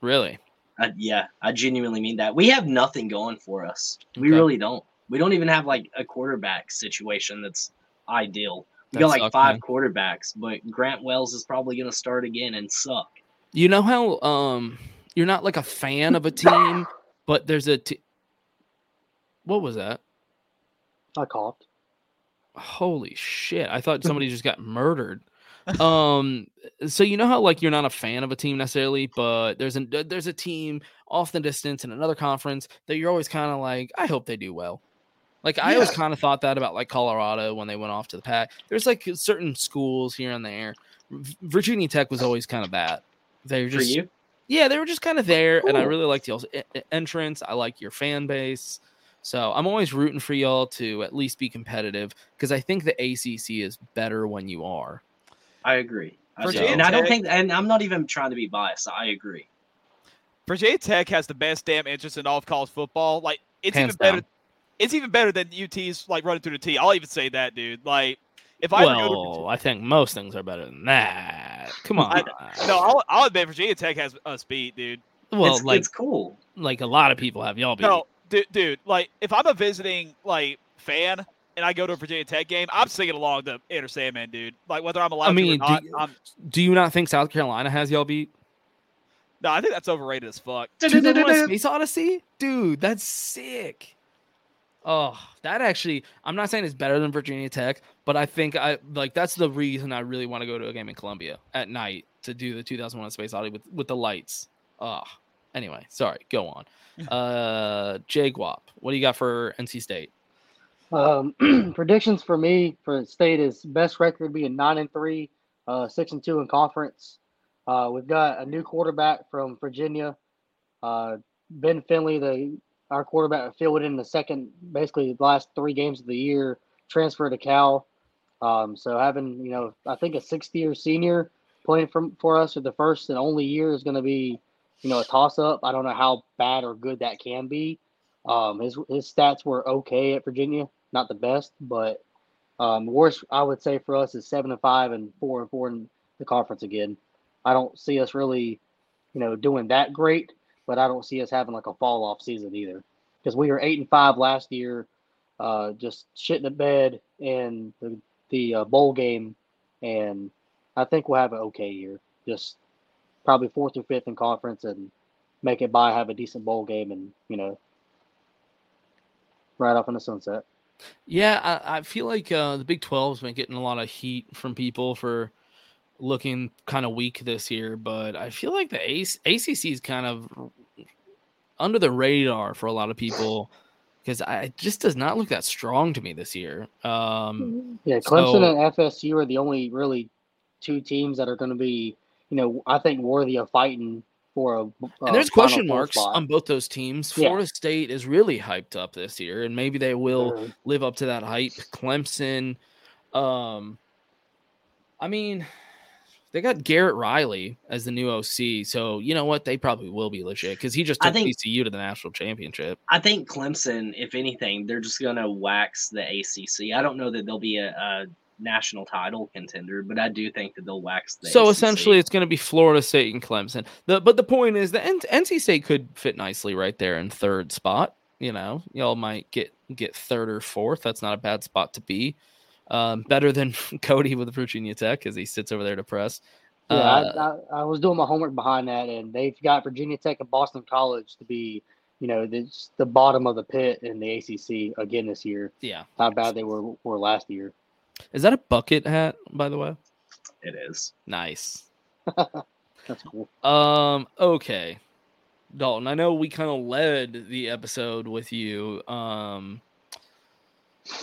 Really. I, yeah, I genuinely mean that. We have nothing going for us. We Okay. really don't. We don't even have like a quarterback situation that's ideal. We That got like sucks, five man. quarterbacks, but Grant Wells is probably going to start again and suck. You know how um you're not like a fan of a team, but there's a t- what was that? I coughed. Holy shit! I thought somebody just got murdered. Um, so you know how like you're not a fan of a team necessarily, but there's an there's a team off the distance in another conference that you're always kind of like, I hope they do well. Like I always kind of thought that about like Colorado when they went off to the Pac. There's like certain schools here and there. Virginia Tech was always kind of that. They were For just yeah, they were just kind of there, and I really liked y'all's entrance. I like your fan base, so I'm always rooting for y'all to at least be competitive because I think the ACC is better when you are. I agree. I do. Virginia and I don't Tech- think, and I'm not even trying to be biased. I agree. Virginia Tech has the best damn interest in all of college football. Like it's Hands even better. It's even better than UT's like running through the T. I'll even say that, dude. Like if I ever go to well, I think most things are better than that. Come on. I- no, I'll, I'll admit Virginia Tech has uh, us beat, dude. well, it's, like it's cool. like a lot of people have y'all beat. No, dude, dude, like if I'm a visiting like fan and I go to a Virginia Tech game, I'm singing along to Enter Sandman, dude. Like whether I'm allowed mean, to or do you- I'm, Do you not think South Carolina has y'all beat? no, I think that's overrated as fuck. 2001 Space Odyssey? Dude, that's sick. Oh, that actually, I'm not saying it's better than Virginia Tech, but I think I like that's the reason I really want to go to a game in Columbia at night to do the 2001 Space Odyssey with, with the lights. Oh, anyway, sorry, go on. Uh, Jay Guap, what do you got for NC State? Um, predictions for me for state is best record being nine and three, uh, six and two in conference. Uh, we've got a new quarterback from Virginia, uh, Ben Finley, the our quarterback filled in the second, basically the last three games of the year, transferred to Cal. Um, so having you know, I think a sixth year senior playing from for us for the first and only year is going to be, you know, a toss up. I don't know how bad or good that can be. Um, his his stats were okay at Virginia, not the best, but um, worst I would say for us is seven and five and four and four in the conference again. I don't see us really, you know, doing that great, but I don't see us having like a fall off season either, because we were eight and five last year, uh, just shitting the bed in the the uh, bowl game, and I think we'll have an okay year, just probably fourth or fifth in conference and make it by, have a decent bowl game, and you know, right off in the sunset. Yeah, I, I feel like uh, the Big 12's been getting a lot of heat from people for looking kind of weak this year, but I feel like the AC, ACC is kind of under the radar for a lot of people because I it just does not look that strong to me this year. Um, Yeah, Clemson So- and FSU are the only really two teams that are going to be, you know, I think worthy of fighting for a. and there's question marks spot. on both those teams. Yeah. Florida State is really hyped up this year, and maybe they will Mhm. live up to that hype. Clemson, um, I mean, they got Garrett Riley as the new OC, so you know what? They probably will be legit because he just I took think- TCU to the national championship. I think Clemson, if anything, they're just going to wax the ACC. I don't know that they'll be a, a national title contender, but I do think that they'll wax the. So ACC. essentially, it's going to be Florida State and Clemson. The but the point is that N- NC State could fit nicely right there in third spot. You know, y'all might get get third or fourth. That's not a bad spot to be. Um, better than Cody with Virginia Tech as he sits over there depressed. Yeah, Uh, I, I, I was doing my homework behind that, and they've got Virginia Tech and Boston College to be, you know, the, the bottom of the pit in the ACC again this year. yeah. How bad they were were last year. Is that a bucket hat, by the way? it is. Nice. That's cool. Um. Okay, Dalton. I know we kind of led the episode with you. Um.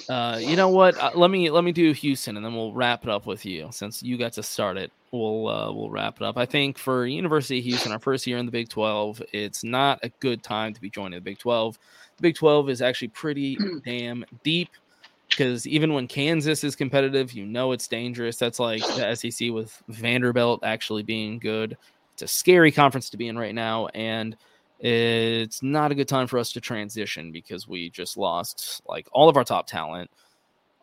Uh, you know what? Uh, let me let me do Houston, and then we'll wrap it up with you. Since you got to start it, we'll uh, we'll wrap it up. I think for University of Houston, our first year in the Big Twelve, it's not a good time to be joining the Big Twelve. The Big Twelve is actually pretty damn deep because even when Kansas is competitive, you know it's dangerous. That's like the SEC with Vanderbilt actually being good. It's a scary conference to be in right now, and it's not a good time for us to transition because we just lost like all of our top talent.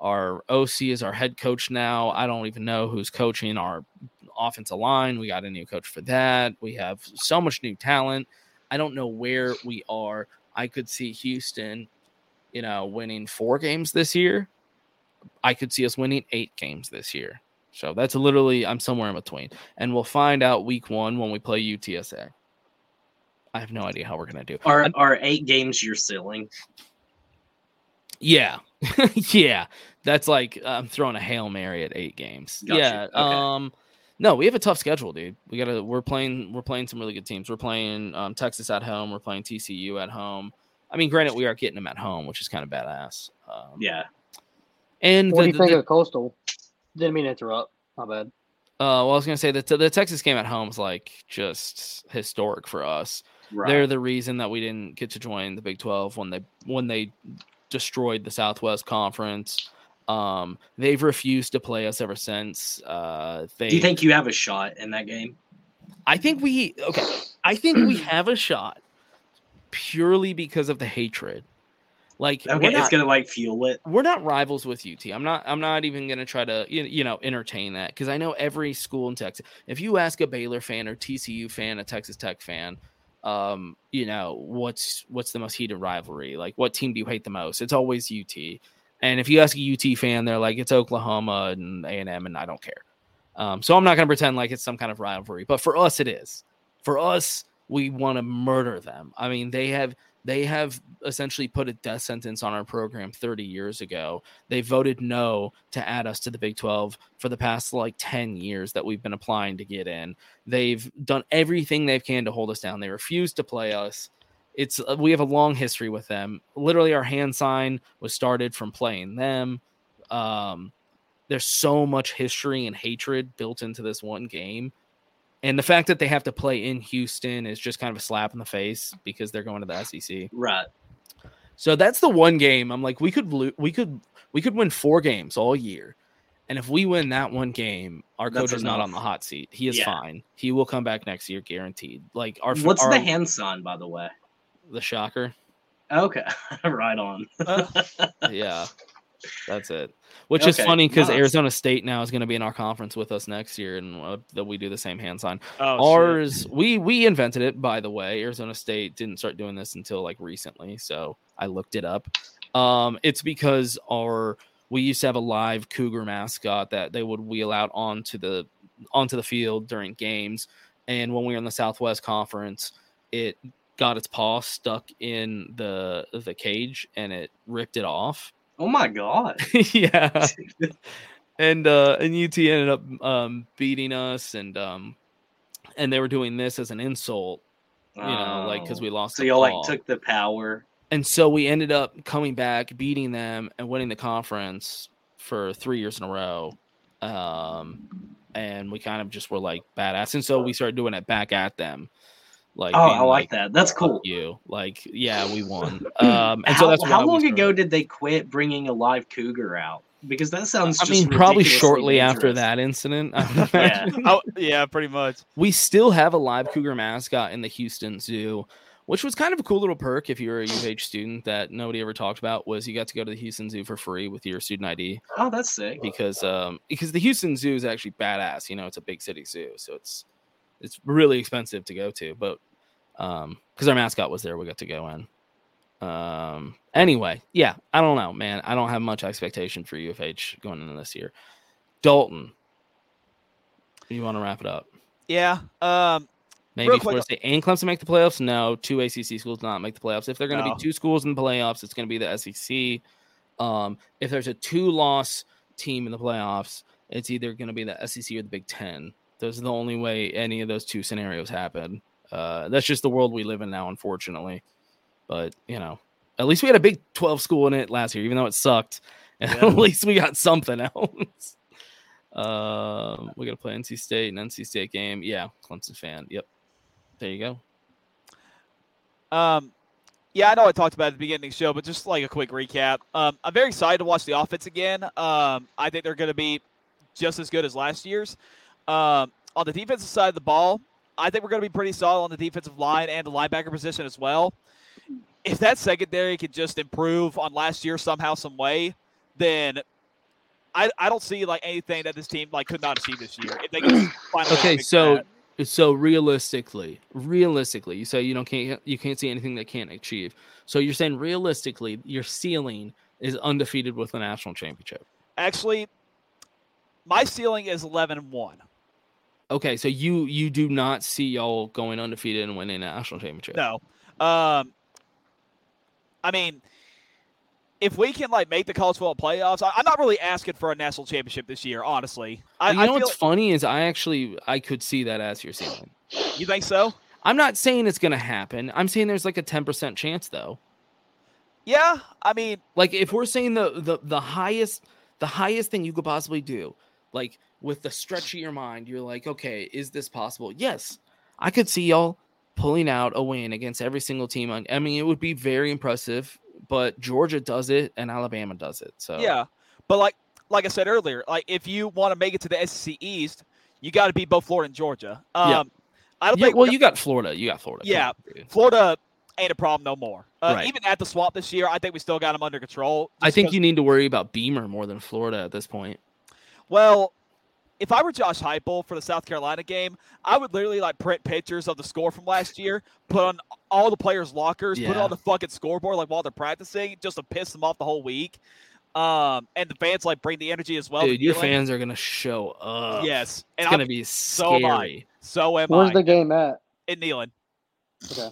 Our OC is our head coach now. I don't even know who's coaching our offensive line. We got a new coach for that. We have so much new talent. I don't know where we are. I could see Houston, you know, winning four games this year, I could see us winning eight games this year. So that's literally I'm somewhere in between, and we'll find out week one when we play UTSA. I have no idea how we're gonna do. Are are eight games your ceiling? Yeah, yeah, that's like I'm throwing a hail mary at eight games. Gotcha. Yeah, Okay. um, no, we have a tough schedule, dude. We gotta we're playing we're playing some really good teams. We're playing um, Texas at home. We're playing TCU at home. I mean, granted, we are getting them at home, which is kind of badass. Um, Yeah. and What the, do you the- think the- of Coastal? Didn't mean to interrupt. My bad. Uh, well, I was gonna say that the Texas game at home is like just historic for us. Right. They're the reason that we didn't get to join the Big Twelve when they when they destroyed the Southwest Conference. Um, they've refused to play us ever since. Uh, they. Do you think you have a shot in that game? I think we okay. I think we have a shot purely because of the hatred. Like Okay, we're it's not- gonna like fuel it. we're not rivals with UT. I'm not. I'm not even gonna try to you you know entertain that because I know every school in Texas. If you ask a Baylor fan or TCU fan, a Texas Tech fan, um, you know what's what's the most heated rivalry? Like, what team do you hate the most? It's always UT. And if you ask a UT fan, they're like, it's Oklahoma and A and M, and I don't care. Um, so I'm not gonna pretend like it's some kind of rivalry, but for us, it is. For us, we want to murder them. I mean, they have they have essentially put a death sentence on our program 30 years ago. They voted no to add us to the Big 12 for the past like 10 years that we've been applying to get in. They've done everything they can to hold us down. They refuse to play us. It's uh, we have a long history with them. Literally, our hand sign was started from playing them. Um, there's so much history and hatred built into this one game. And the fact that they have to play in Houston is just kind of a slap in the face because they're going to the SEC. Right. So that's the one game I'm like we could lo- we could we could win four games all year. And if we win that one game, our That's coach is not on the hot seat. He is Yeah. fine. He will come back next year guaranteed. Like our What's our, the hand sign, by the way? the shocker? Okay, right on. Uh, yeah. That's it. Which is funny because nice. Arizona State now is going to be in our conference with us next year, and uh, that we do the same hand sign. Oh, shit. Ours, we we invented it, by the way. Arizona State didn't start doing this until like recently, so I looked it up. Um, it's because our we used to have a live cougar mascot that they would wheel out onto the onto the field during games, and when we were in the Southwest Conference, it got its paw stuck in the the cage and it ripped it off. Oh my god. yeah. and uh and UT ended up um beating us and um and they were doing this as an insult, you know, like because Oh. we lost. So y'all like took the power. and so we ended up coming back, beating them, and winning the conference for three years in a row. Um, and we kind of just were like badass, and so we started doing it back at them. Like, Oh, I like that. That's cool. You like, yeah, we won. Um, and how so that's how long started- ago did they quit bringing a live cougar out? Because that sounds. I mean, probably ridiculously shortly after that incident. Yeah. Oh, yeah, pretty much. we still have a live cougar mascot in the Houston Zoo, which was kind of a cool little perk if you were a UH student that nobody ever talked about. Was you got to go to the Houston Zoo for free with your student ID Oh, that's sick. because um because the Houston Zoo is actually badass. You know, it's a big city zoo, so it's it's really expensive to go to, but um because our mascot was there, we got to go in. Um. Anyway, yeah, I don't know, man. I don't have much expectation for U of H going into this year. Dalton, you want to wrap it up? Yeah. Um. Maybe Florida State and Clemson make the playoffs. No, two ACC schools not make the playoffs. If they're going to No. be two schools in the playoffs, it's going to be the SEC. Um, if there's a two-loss team in the playoffs, it's either going to be the SEC or the Big Ten. Those are the only way any of those two scenarios happen. Uh, that's just the world we live in now, unfortunately. But you know, at least we had a Big Twelve school in it last year, even though it sucked. Yeah. at least we got something else. Um, we got to play NC State and NC State game. Yeah, Clemson fan. Yep. There you go. Um, yeah, I know I talked about it at the beginning of the show, but just like a quick recap. Um, I'm very excited to watch the offense again. Um, I think they're going to be just as good as last year's. Um, on the defensive side of the ball, I think we're going to be pretty solid on the defensive line and the linebacker position as well. If that secondary could just improve on last year somehow, some way, then I, I don't see like anything that this team like could not achieve this year. If they can finally Okay, so that. so realistically, realistically, you say you don't can't you can't see anything they can't achieve. So you're saying realistically, your ceiling is undefeated with a national championship. Actually, my ceiling is 11 and 1. Okay, so you you do not see y'all going undefeated and winning a national championship. No. Um, I mean, if we can like make the college football playoffs, I, am not really asking for a national championship this year. Honestly, I, you know I what's funny is I actually I could see that as your like- you think so? I'm not saying it's gonna happen. I'm saying there's like a 10% chance though. Yeah. I mean, Like if we're saying the the the highest the highest thing you could possibly do, like with the stretch of your mind, you're like, okay, is this possible? Yes, I could see y'all pulling out a win against every single team. On, I mean, it would be very impressive. But Georgia does it and Alabama does it. So yeah. But like like I said earlier, like if you want to make it to the SEC East, you got to beat both Florida and Georgia. Um, Yeah. I don't Yeah, think. well, you got Florida. You got Florida. Yeah. Florida ain't a problem no more. Uh, Right. Even at the Swamp this year, I think we still got them under control. I think you need to worry about Beamer more than Florida at this point. Well, if I were Josh Heupel for the South Carolina game, I would literally like print pictures of the score from last year, put on all the players' lockers, put it on the fucking scoreboard like while they're practicing, just to piss them off the whole week. Um, and the fans like bring the energy as well. Dude, your fans are gonna show up. yes, and it's gonna I'm- be so am I. So am Where's I the game at? in Neyland. Okay.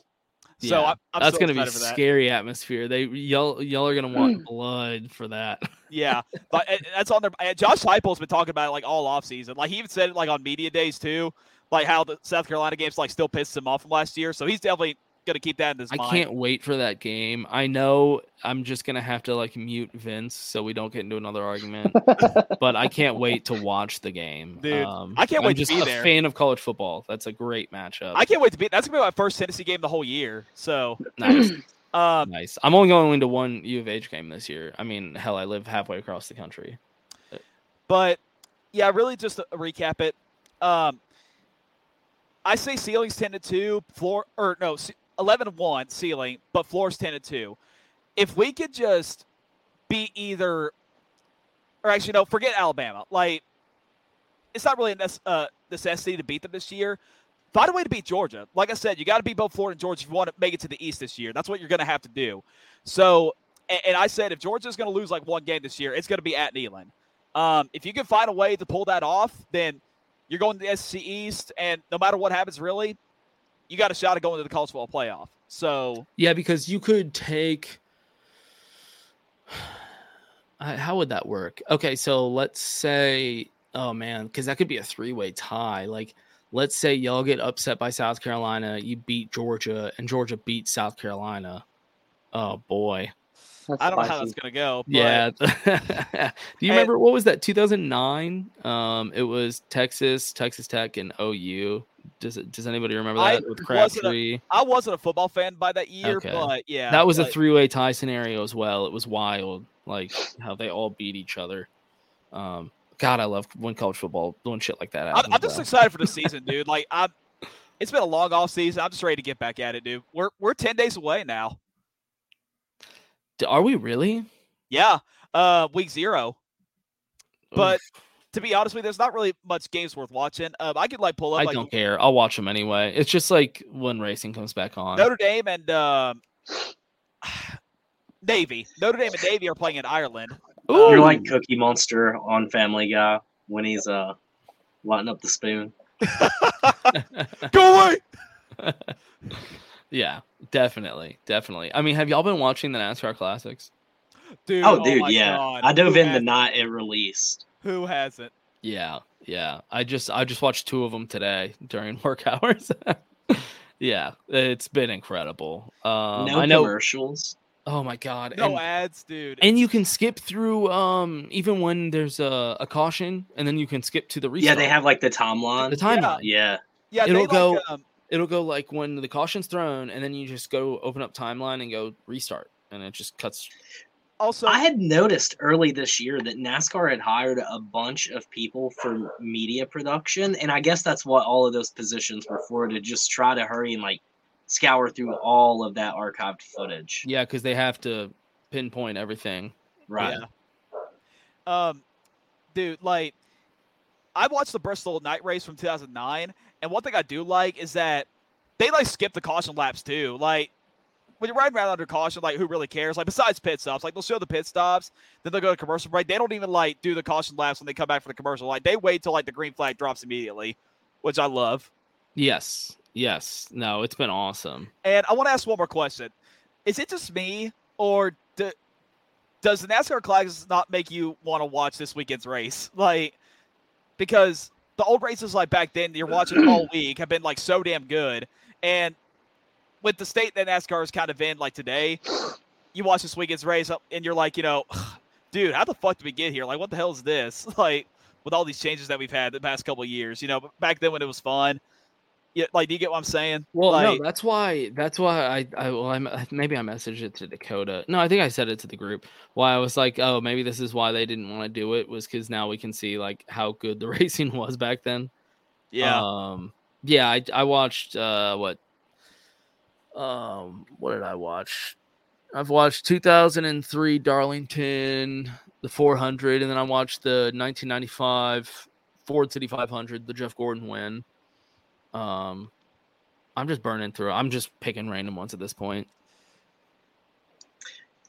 So I'm, I'm That's so gonna be excited for that. scary atmosphere. They y'all y'all are gonna want blood for that. Yeah, but uh, that's on their. Josh Heupel's been talking about it like all off season. Like he even said it like on media days too, like how the South Carolina games like still pissed him off from last year. So he's definitely gonna keep that in his mind. I mind. can't wait for that game. I know I'm just gonna have to like mute Vince so we don't get into another argument. but I can't wait to watch the game. Dude, um, I can't wait I'm wait to just be a there. fan of college football. That's a great matchup. I can't wait to be. That's gonna be my first Tennessee game the whole year. So, nice, um, nice. I'm only going to one U of H game this year. I mean, hell, I live halfway across the country. but yeah, really just to recap it. Um, I say ceiling's ten to two, floor or no, ce- eleven to one ceiling, but floor's ten to two. If we could just be either, or actually no, forget Alabama. Like, it's not really a uh, necessity to beat them this year. Find a way to beat Georgia. Like I said, you got to beat both Florida and Georgia if you want to make it to the East this year. That's what you're going to have to do. So, and, I said if Georgia's going to lose like one game this year, it's going to be at Neyland. Um, if you can find a way to pull that off, then you're going to the SEC East, and no matter what happens, really, you got a shot at going to the college football playoff. So, Yeah, because you could take. How would that work? Okay, so let's say, oh man, because that could be a three-way tie. Like, let's say y'all get upset by South Carolina, you beat Georgia, and Georgia beat South Carolina. Oh boy, That's I don't know how that's going to go. but- yeah. Do you And- remember what was that? 2009. Um, it was Texas, Texas Tech, and OU. Does it? Does anybody remember I that with wasn't Crabtree? I wasn't a football fan by that year, Okay. but yeah, that was a three-way tie scenario as well. It was wild, like how they all beat each other. Um, God, I love when college football doing shit like that. I'm, happens, I'm just though. excited for the season, dude. Like I'm, it's been a long off season. I'm just ready to get back at it, dude. We're we're ten days away now. Are we really? Yeah, uh, week zero. But Oof, to be honest with you, there's not really much games worth watching. Um, I could like pull up I like don't care. I'll watch them anyway. It's just like when racing comes back on. Notre Dame and um, Navy. Notre Dame and Navy are playing in Ireland. You're like Cookie Monster on Family Guy when he's uh lighting up the spoon. Go away. yeah, definitely, definitely. I mean, have y'all been watching the NASCAR classics? Dude, oh, dude, my yeah. God. I dove Who in the night it released. Who hasn't? Yeah, yeah. I just I just watched two of them today during work hours. yeah, it's been incredible. Um, no I know. commercials. Oh my god! No and, ads, dude. and you can skip through um even when there's a, a caution, and then you can skip to the restart. Yeah, they have like the timeline. the timeline. yeah. yeah, it'll they go- Like, um, It'll go like when the caution's thrown, and then you just go open up timeline and go restart, and it just cuts. Also, I had noticed early this year that NASCAR had hired a bunch of people for media production, and I guess that's what all of those positions were for to just try to hurry and like scour through all of that archived footage. Yeah, because they have to pinpoint everything. Right. Yeah. Um, dude, like, I watched the Bristol night race from 2009, and one thing I do like is that they like skip the caution laps too. Like, when you're riding around under caution, like who really cares? Like besides pit stops, like they'll show the pit stops, then they'll go to commercial break. They don't even like do the caution laps when they come back for the commercial. Like they wait till like the green flag drops immediately, which I love. Yes. Yes. No, it's been awesome. And I want to ask one more question: Is it just me, or do, does the NASCAR Classics not make you want to watch this weekend's race? Like, because the old races like back then you're watching all week have been like so damn good, and with the state that NASCAR is kind of in, like today, you watch this weekend's race up and you're like, you know, dude, how the fuck did we get here? Like, what the hell is this? Like, with all these changes that we've had the past couple of years, you know, back then when it was fun. Yeah, like, do you get what I'm saying? Well, like, no, that's why. That's why I. I well, I maybe I messaged it to Dakota. No, I think I said it to the group. Why I was like, oh, maybe this is why they didn't want to do it was because now we can see like how good the racing was back then. yeah, Um. Yeah. I I watched uh what. Um. What did I watch? I've watched 2003 Darlington, the 400, and then I watched the 1995 Food City 500, the Jeff Gordon win. Um, I'm just burning through. I'm just picking random ones at this point.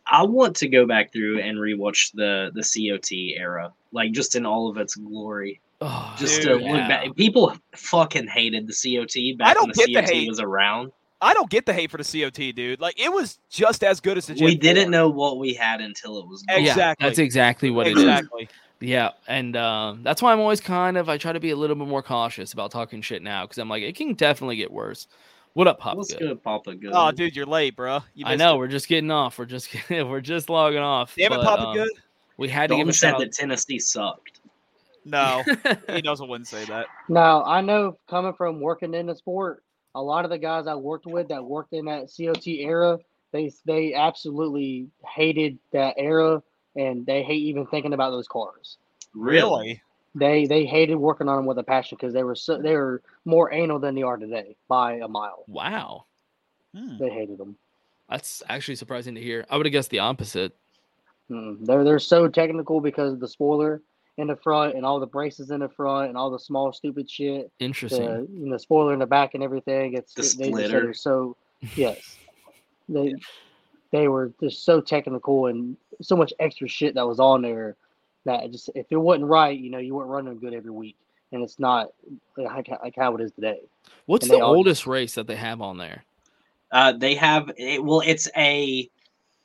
I want to go back through and rewatch the the COT era, like just in all of its glory. Oh, Just Dude, to look yeah. back, people fucking hated the COT back I don't when the get the COT hate. was around. I don't get the hate for the COT, dude. Like, it was just as good as the. J we Gen didn't 4. know what we had until it was gone. Exactly. Yeah, that's exactly what it is. exactly. Yeah, and um, that's why I'm always kind of I try to be a little bit more cautious about talking shit now because I'm like it can definitely get worse. What up, Pop? Let's Good? go to Papa Good. Oh, dude, you're late, bro. You I know it. we're just getting off. We're just we're just logging off. Damn it, Papa um, Good. We had to give Dalton said that Tennessee sucked. No, he doesn't. wouldn't say that. Now I know coming from working in the sport, a lot of the guys I worked with that worked in that COT era, they they absolutely hated that era, and they hate even thinking about those cars. Really? They they hated working on them with a passion because they were so they were more anal than they are today by a mile. wow, Hmm. They hated them. that's actually surprising to hear. I would have guessed the opposite. Mm, they're they're so technical because of the spoiler in the front and all the braces in the front and all the small stupid shit. Interesting. The you know, spoiler in the back and everything. It's The they just splitter. they're so yes. They they were just so technical and so much extra shit that was on there that it just if it wasn't right, you know, you weren't running good every week. And it's not like, like how it is today. What's the they all- oldest race that they have on there? Uh, they have it, well, it's a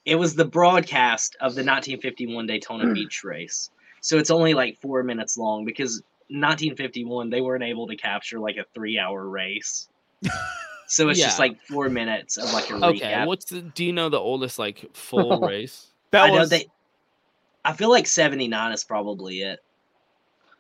it was the broadcast of the 1951 Daytona Beach race, so it's only like four minutes long because 1951 they weren't able to capture like a three hour race, so it's just like four minutes of like a Okay, recap. what's the? Do you know the oldest like full race? That I know they. I feel like 79 is probably it.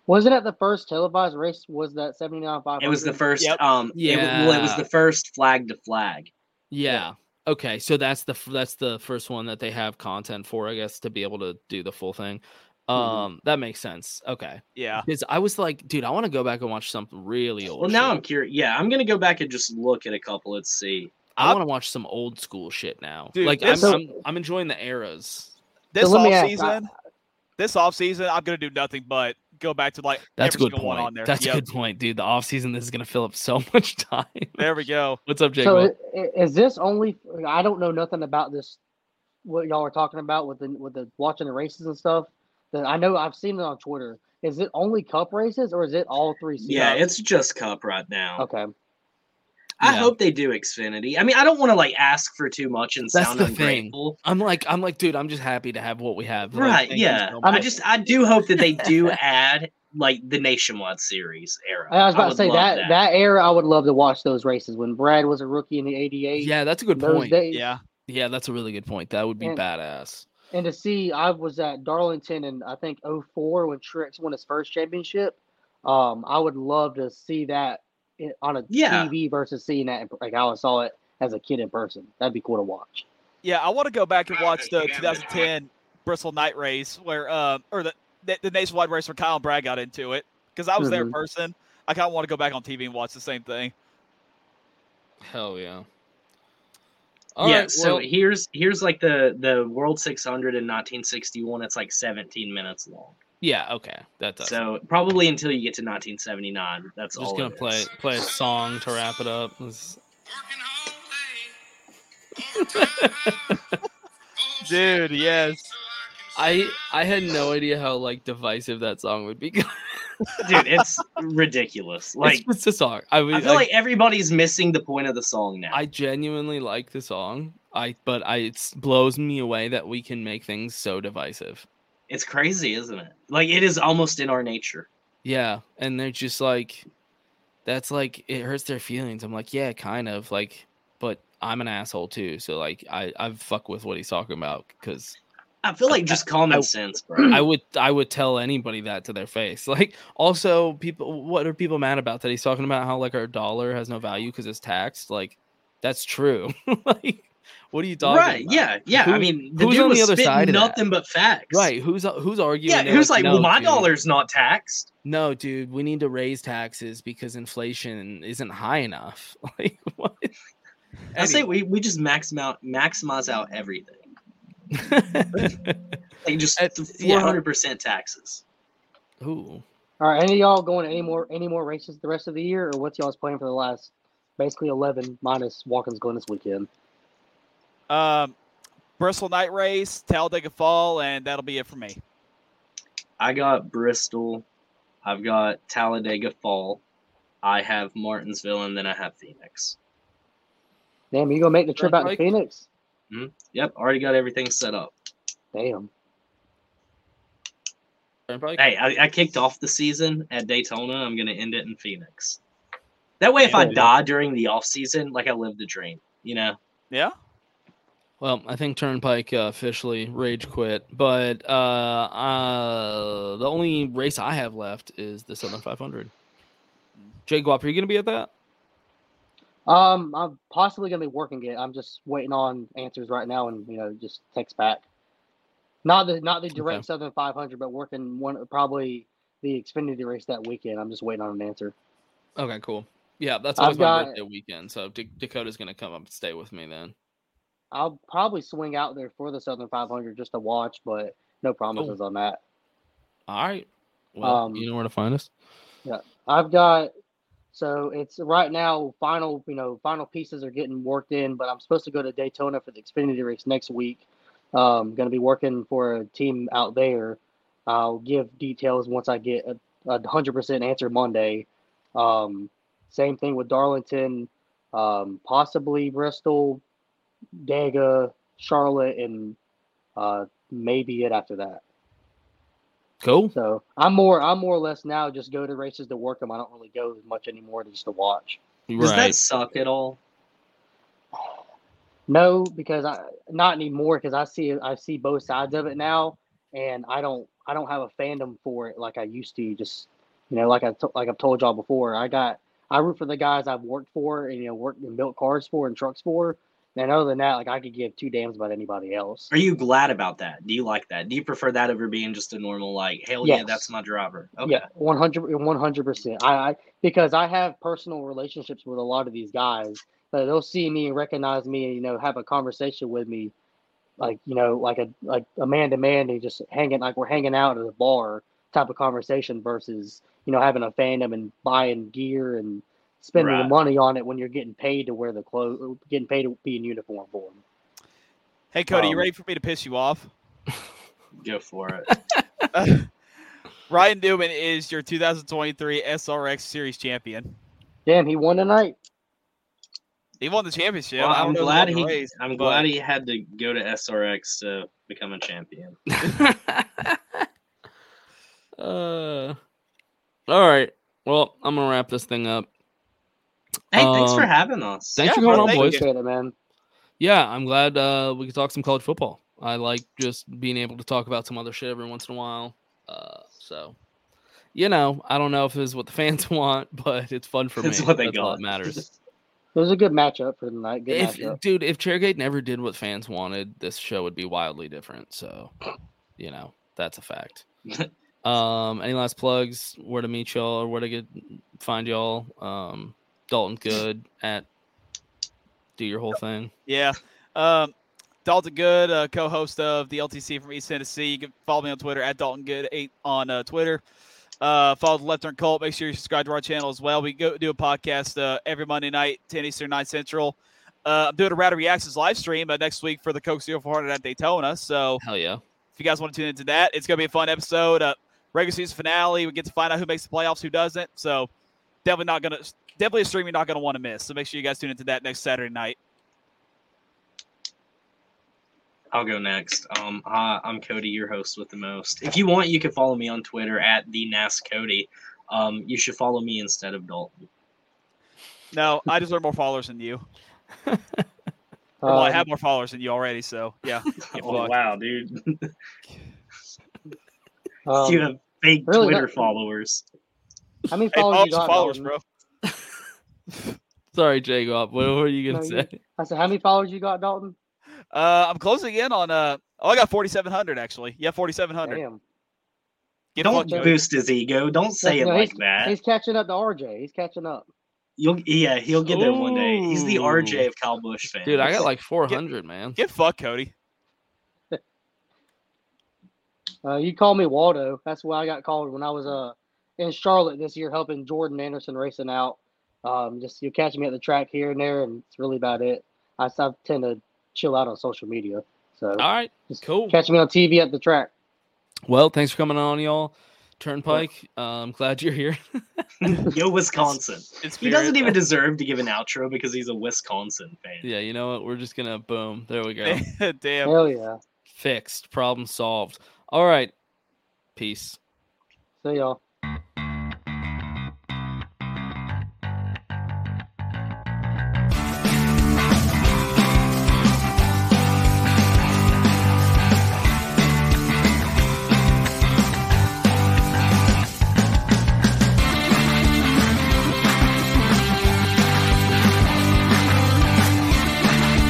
Wasn't it the first televised race? Was that 79 500? It was the first. Yep. Um, yeah. well, it was the first flag to flag. Yeah. Okay, so that's the that's the first one that they have content for, I guess, to be able to do the full thing. Um, that makes sense. Okay, yeah. because I was like, dude, I want to go back and watch something really old. Well, now shit. I'm curious. Yeah, I'm gonna go back and just look at a couple. Let's see. I want to watch some old school shit now. Dude, like I'm, I'm I'm enjoying the eras. This let me off ask, season, this off season, I'm gonna do nothing but go back to like That's a good single one on point. there. That's Yep. a good point, dude. The off season, this is gonna fill up so much time. There we go. What's up, Jake? So Will? i- i- is this only? I don't know nothing about this. What y'all are talking about with the with the watching the races and stuff. That I know I've seen it on Twitter. Is it only Cup races or is it all three? Yeah, it's just Cup right now. okay. I Yeah. hope they do Xfinity. I mean, I don't want to like ask for too much and That's sound the thing. ungrateful. I'm like, I'm like, dude, I'm just happy to have what we have. Like, Right? thank you Yeah. so I much. just I do hope that they do add like the nationwide series era. I was about to say love that, that era. I would love to watch those races when Brad was a rookie in the '88. yeah, that's a good point. days. Yeah. Yeah, that's a really good point. That would be And- badass. And to see, I was at Darlington in I think 04 when Truex won his first championship. Um, I would love to see that in, on a Yeah. TV versus seeing that in, like how I saw it as a kid in person. That'd be cool to watch. Yeah, I want to go back and watch the 2010 Bristol Night Race where, uh, or the, the the nationwide race where Kyle and Brad got into it because I was there in Mhm. person. I kind of want to go back on TV and watch the same thing. Hell yeah. Yeah. All right, so well, here's here's like the the World 600 in 1961. It's like 17 minutes long. yeah, okay, that does. So probably until you get to 1979. That's I'm just gonna it play is. play a song to wrap it up. Dude, yes. I I had no idea how like divisive that song would be. Dude, it's ridiculous. Like it's a song. I, would, I feel like everybody's missing the point of the song now. I genuinely like the song. I but I it blows me away that we can make things so divisive. It's crazy, isn't it? Like it is almost in our nature. Yeah, and they're just like, that's like it hurts their feelings. I'm like, yeah, kind of like, but I'm an asshole too. So like, I I fuck with what he's talking about because I feel like just common I- sense, bro. I would I would tell anybody that to their face. Like, also people, what are people mad about that he's talking about how like our dollar has no value because it's taxed? Like, that's true. like, what are you talking right? about? Yeah, yeah. I mean, the who's dude on the other side nothing but facts. Right? Who's who's arguing? Yeah, who's like, "No, well, my dude." dollar's not taxed. No, dude, we need to raise taxes because inflation isn't high enough. Like what? I say we, we just maximize out maximize out everything. Like just four hundred percent taxes. Ooh. All right, any of y'all going to any more any more races the rest of the year, or what's y'all's plan for the last basically eleven minus Watkins going this weekend? Um, Bristol Night Race, Talladega Fall, and that'll be it for me. I got Bristol, I've got Talladega Fall, I have Martinsville, and then I have Phoenix. Damn, you gonna make the trip out to Right. Phoenix? Yep, already got everything set up. Damn. Hey, I, I kicked off the season at Daytona. I'm gonna end it in Phoenix. That way, if I Yeah. die during the off season, like I lived a dream, you know. Yeah. Well, I think Turnpike uh, officially rage quit, but uh, uh, the only race I have left is the Southern 500. Jay Guap, are you going to be at that? Um, I'm possibly gonna be working it. I'm just waiting on answers right now, and you know, just text back. Not the not the direct Okay. Southern 500, but working one probably the Xfinity race that weekend. I'm just waiting on an answer. Okay, cool. Yeah, that's I've always my got- birthday weekend, so D- Dakota's going to come up and stay with me then. I'll probably swing out there for the Southern 500 just to watch, but no promises on that. All right. Well, Um, you know where to find us. Yeah, I've got so it's right now final you know final pieces are getting worked in, but I'm supposed to go to Daytona for the Xfinity race next week. Um, going to be working for a team out there. I'll give details once I get a, hundred percent answer Monday. Um, same thing with Darlington, um, possibly Bristol, Dega, Charlotte, and uh, maybe it after that. Cool. So I'm more I'm more or less now just go to races to work them. I don't really go as much anymore to just to watch. Does that suck at all? No, because I not anymore because I see I see both sides of it now, and I don't I don't have a fandom for it like I used to. Just you know, like I to, like I've told y'all before, I got I root for the guys I've worked for and you know worked and built cars for and trucks for. And other than that, like I could give two damns about anybody else. Are you glad about that? Do you like that? Do you prefer that over being just a normal like, hell yeah, that's my driver? Okay. Yeah, 100 percent. I, I because I have personal relationships with a lot of these guys. That they'll see me and recognize me, and you know, have a conversation with me, like you know, like a like a man to man, and just hanging like we're hanging out at a bar type of conversation versus you know having a fandom and buying gear and spending the money on it when you're getting paid to wear the clothes, getting paid to be in uniform for them. Hey, Cody, you Um, ready for me to piss you off? Go for it. Ryan Newman is your 2023 SRX Series champion. Damn, he won tonight. He won the championship. Well, I don't I'm glad he. race, I'm but- glad he had to go to SRX to become a champion. uh, all right. Well, I'm gonna wrap this thing up. Hey, thanks for Um, having us. Thanks Yeah, for coming on, thank boys. you. Appreciate it, man. Yeah, I'm glad uh, we could talk some college football. I like just being able to talk about some other shit every once in a while. Uh, so, you know, I don't know if this is what the fans want, but it's fun for That's me. what they That's all got. that matters. It was a good matchup for the night. Good if matchup. dude, if Chairgate never did what fans wanted, this show would be wildly different. So, you know, that's a fact. um, any last plugs? Where to meet y'all or where to get find y'all? Um, Dalton Good at do your whole thing. Yeah. Um, Dalton Good, uh, co-host of the LTC from East Tennessee. You can follow me on Twitter at Dalton Good eight on uh, Twitter. Uh, follow the Left Turn Cult. Make sure you subscribe to our channel as well. We go do a podcast uh, every Monday night, 10 Eastern, 9 Central. uh, I'm doing a Rowdy Reactions live stream uh, next week for the Coke Zero 400 at Daytona. So Hell yeah. if you guys want to tune into that, it's going to be a fun episode. Uh, regular season finale. We get to find out who makes the playoffs, who doesn't. So definitely not going to, definitely a stream you're not going to want to miss. So make sure you guys tune into that next Saturday night. I'll go next. Um, hi, I'm Cody, your host with the most. If you want, you can follow me on Twitter at the Nas Cody. Um, you should follow me instead of Dalton. No, I deserve more followers than you. Or, well, I Um, have more followers than you already. So yeah. Oh wow, dude! um, you have fake really Twitter not- followers. how many Hey, followers you followers, got? followers, bro. Sorry, Jacob. What were you gonna No, you- say? I said, how many followers you got, Dalton? Uh, I'm closing in on uh. Oh, I got 4,700 actually. Yeah, 4,700. Damn. Get Don't fucked, Cody. boost his ego. Don't say it like he's, that. He's catching up to RJ. He's catching up. You'll yeah, he'll get there one day. He's the RJ of Kyle Busch fans. Dude, I got like 400, man. Get fucked, Cody. Uh, you call me Waldo. That's what I got called when I was uh in Charlotte this year helping Jordan Anderson racing out. Um, just you catch me at the track here and there, and it's really about it. I, I tend to chill out on social media, so All right, just cool. catch me on TV at the track. Well, thanks for coming on, y'all. Turnpike. Uh, I'm glad you're here. Yo, Wisconsin. It's He doesn't even deserve to give an outro because he's a Wisconsin fan. yeah, you know what? We're just gonna boom. There we go. Damn. Hell yeah. Fixed. Problem solved. All right. Peace. See y'all.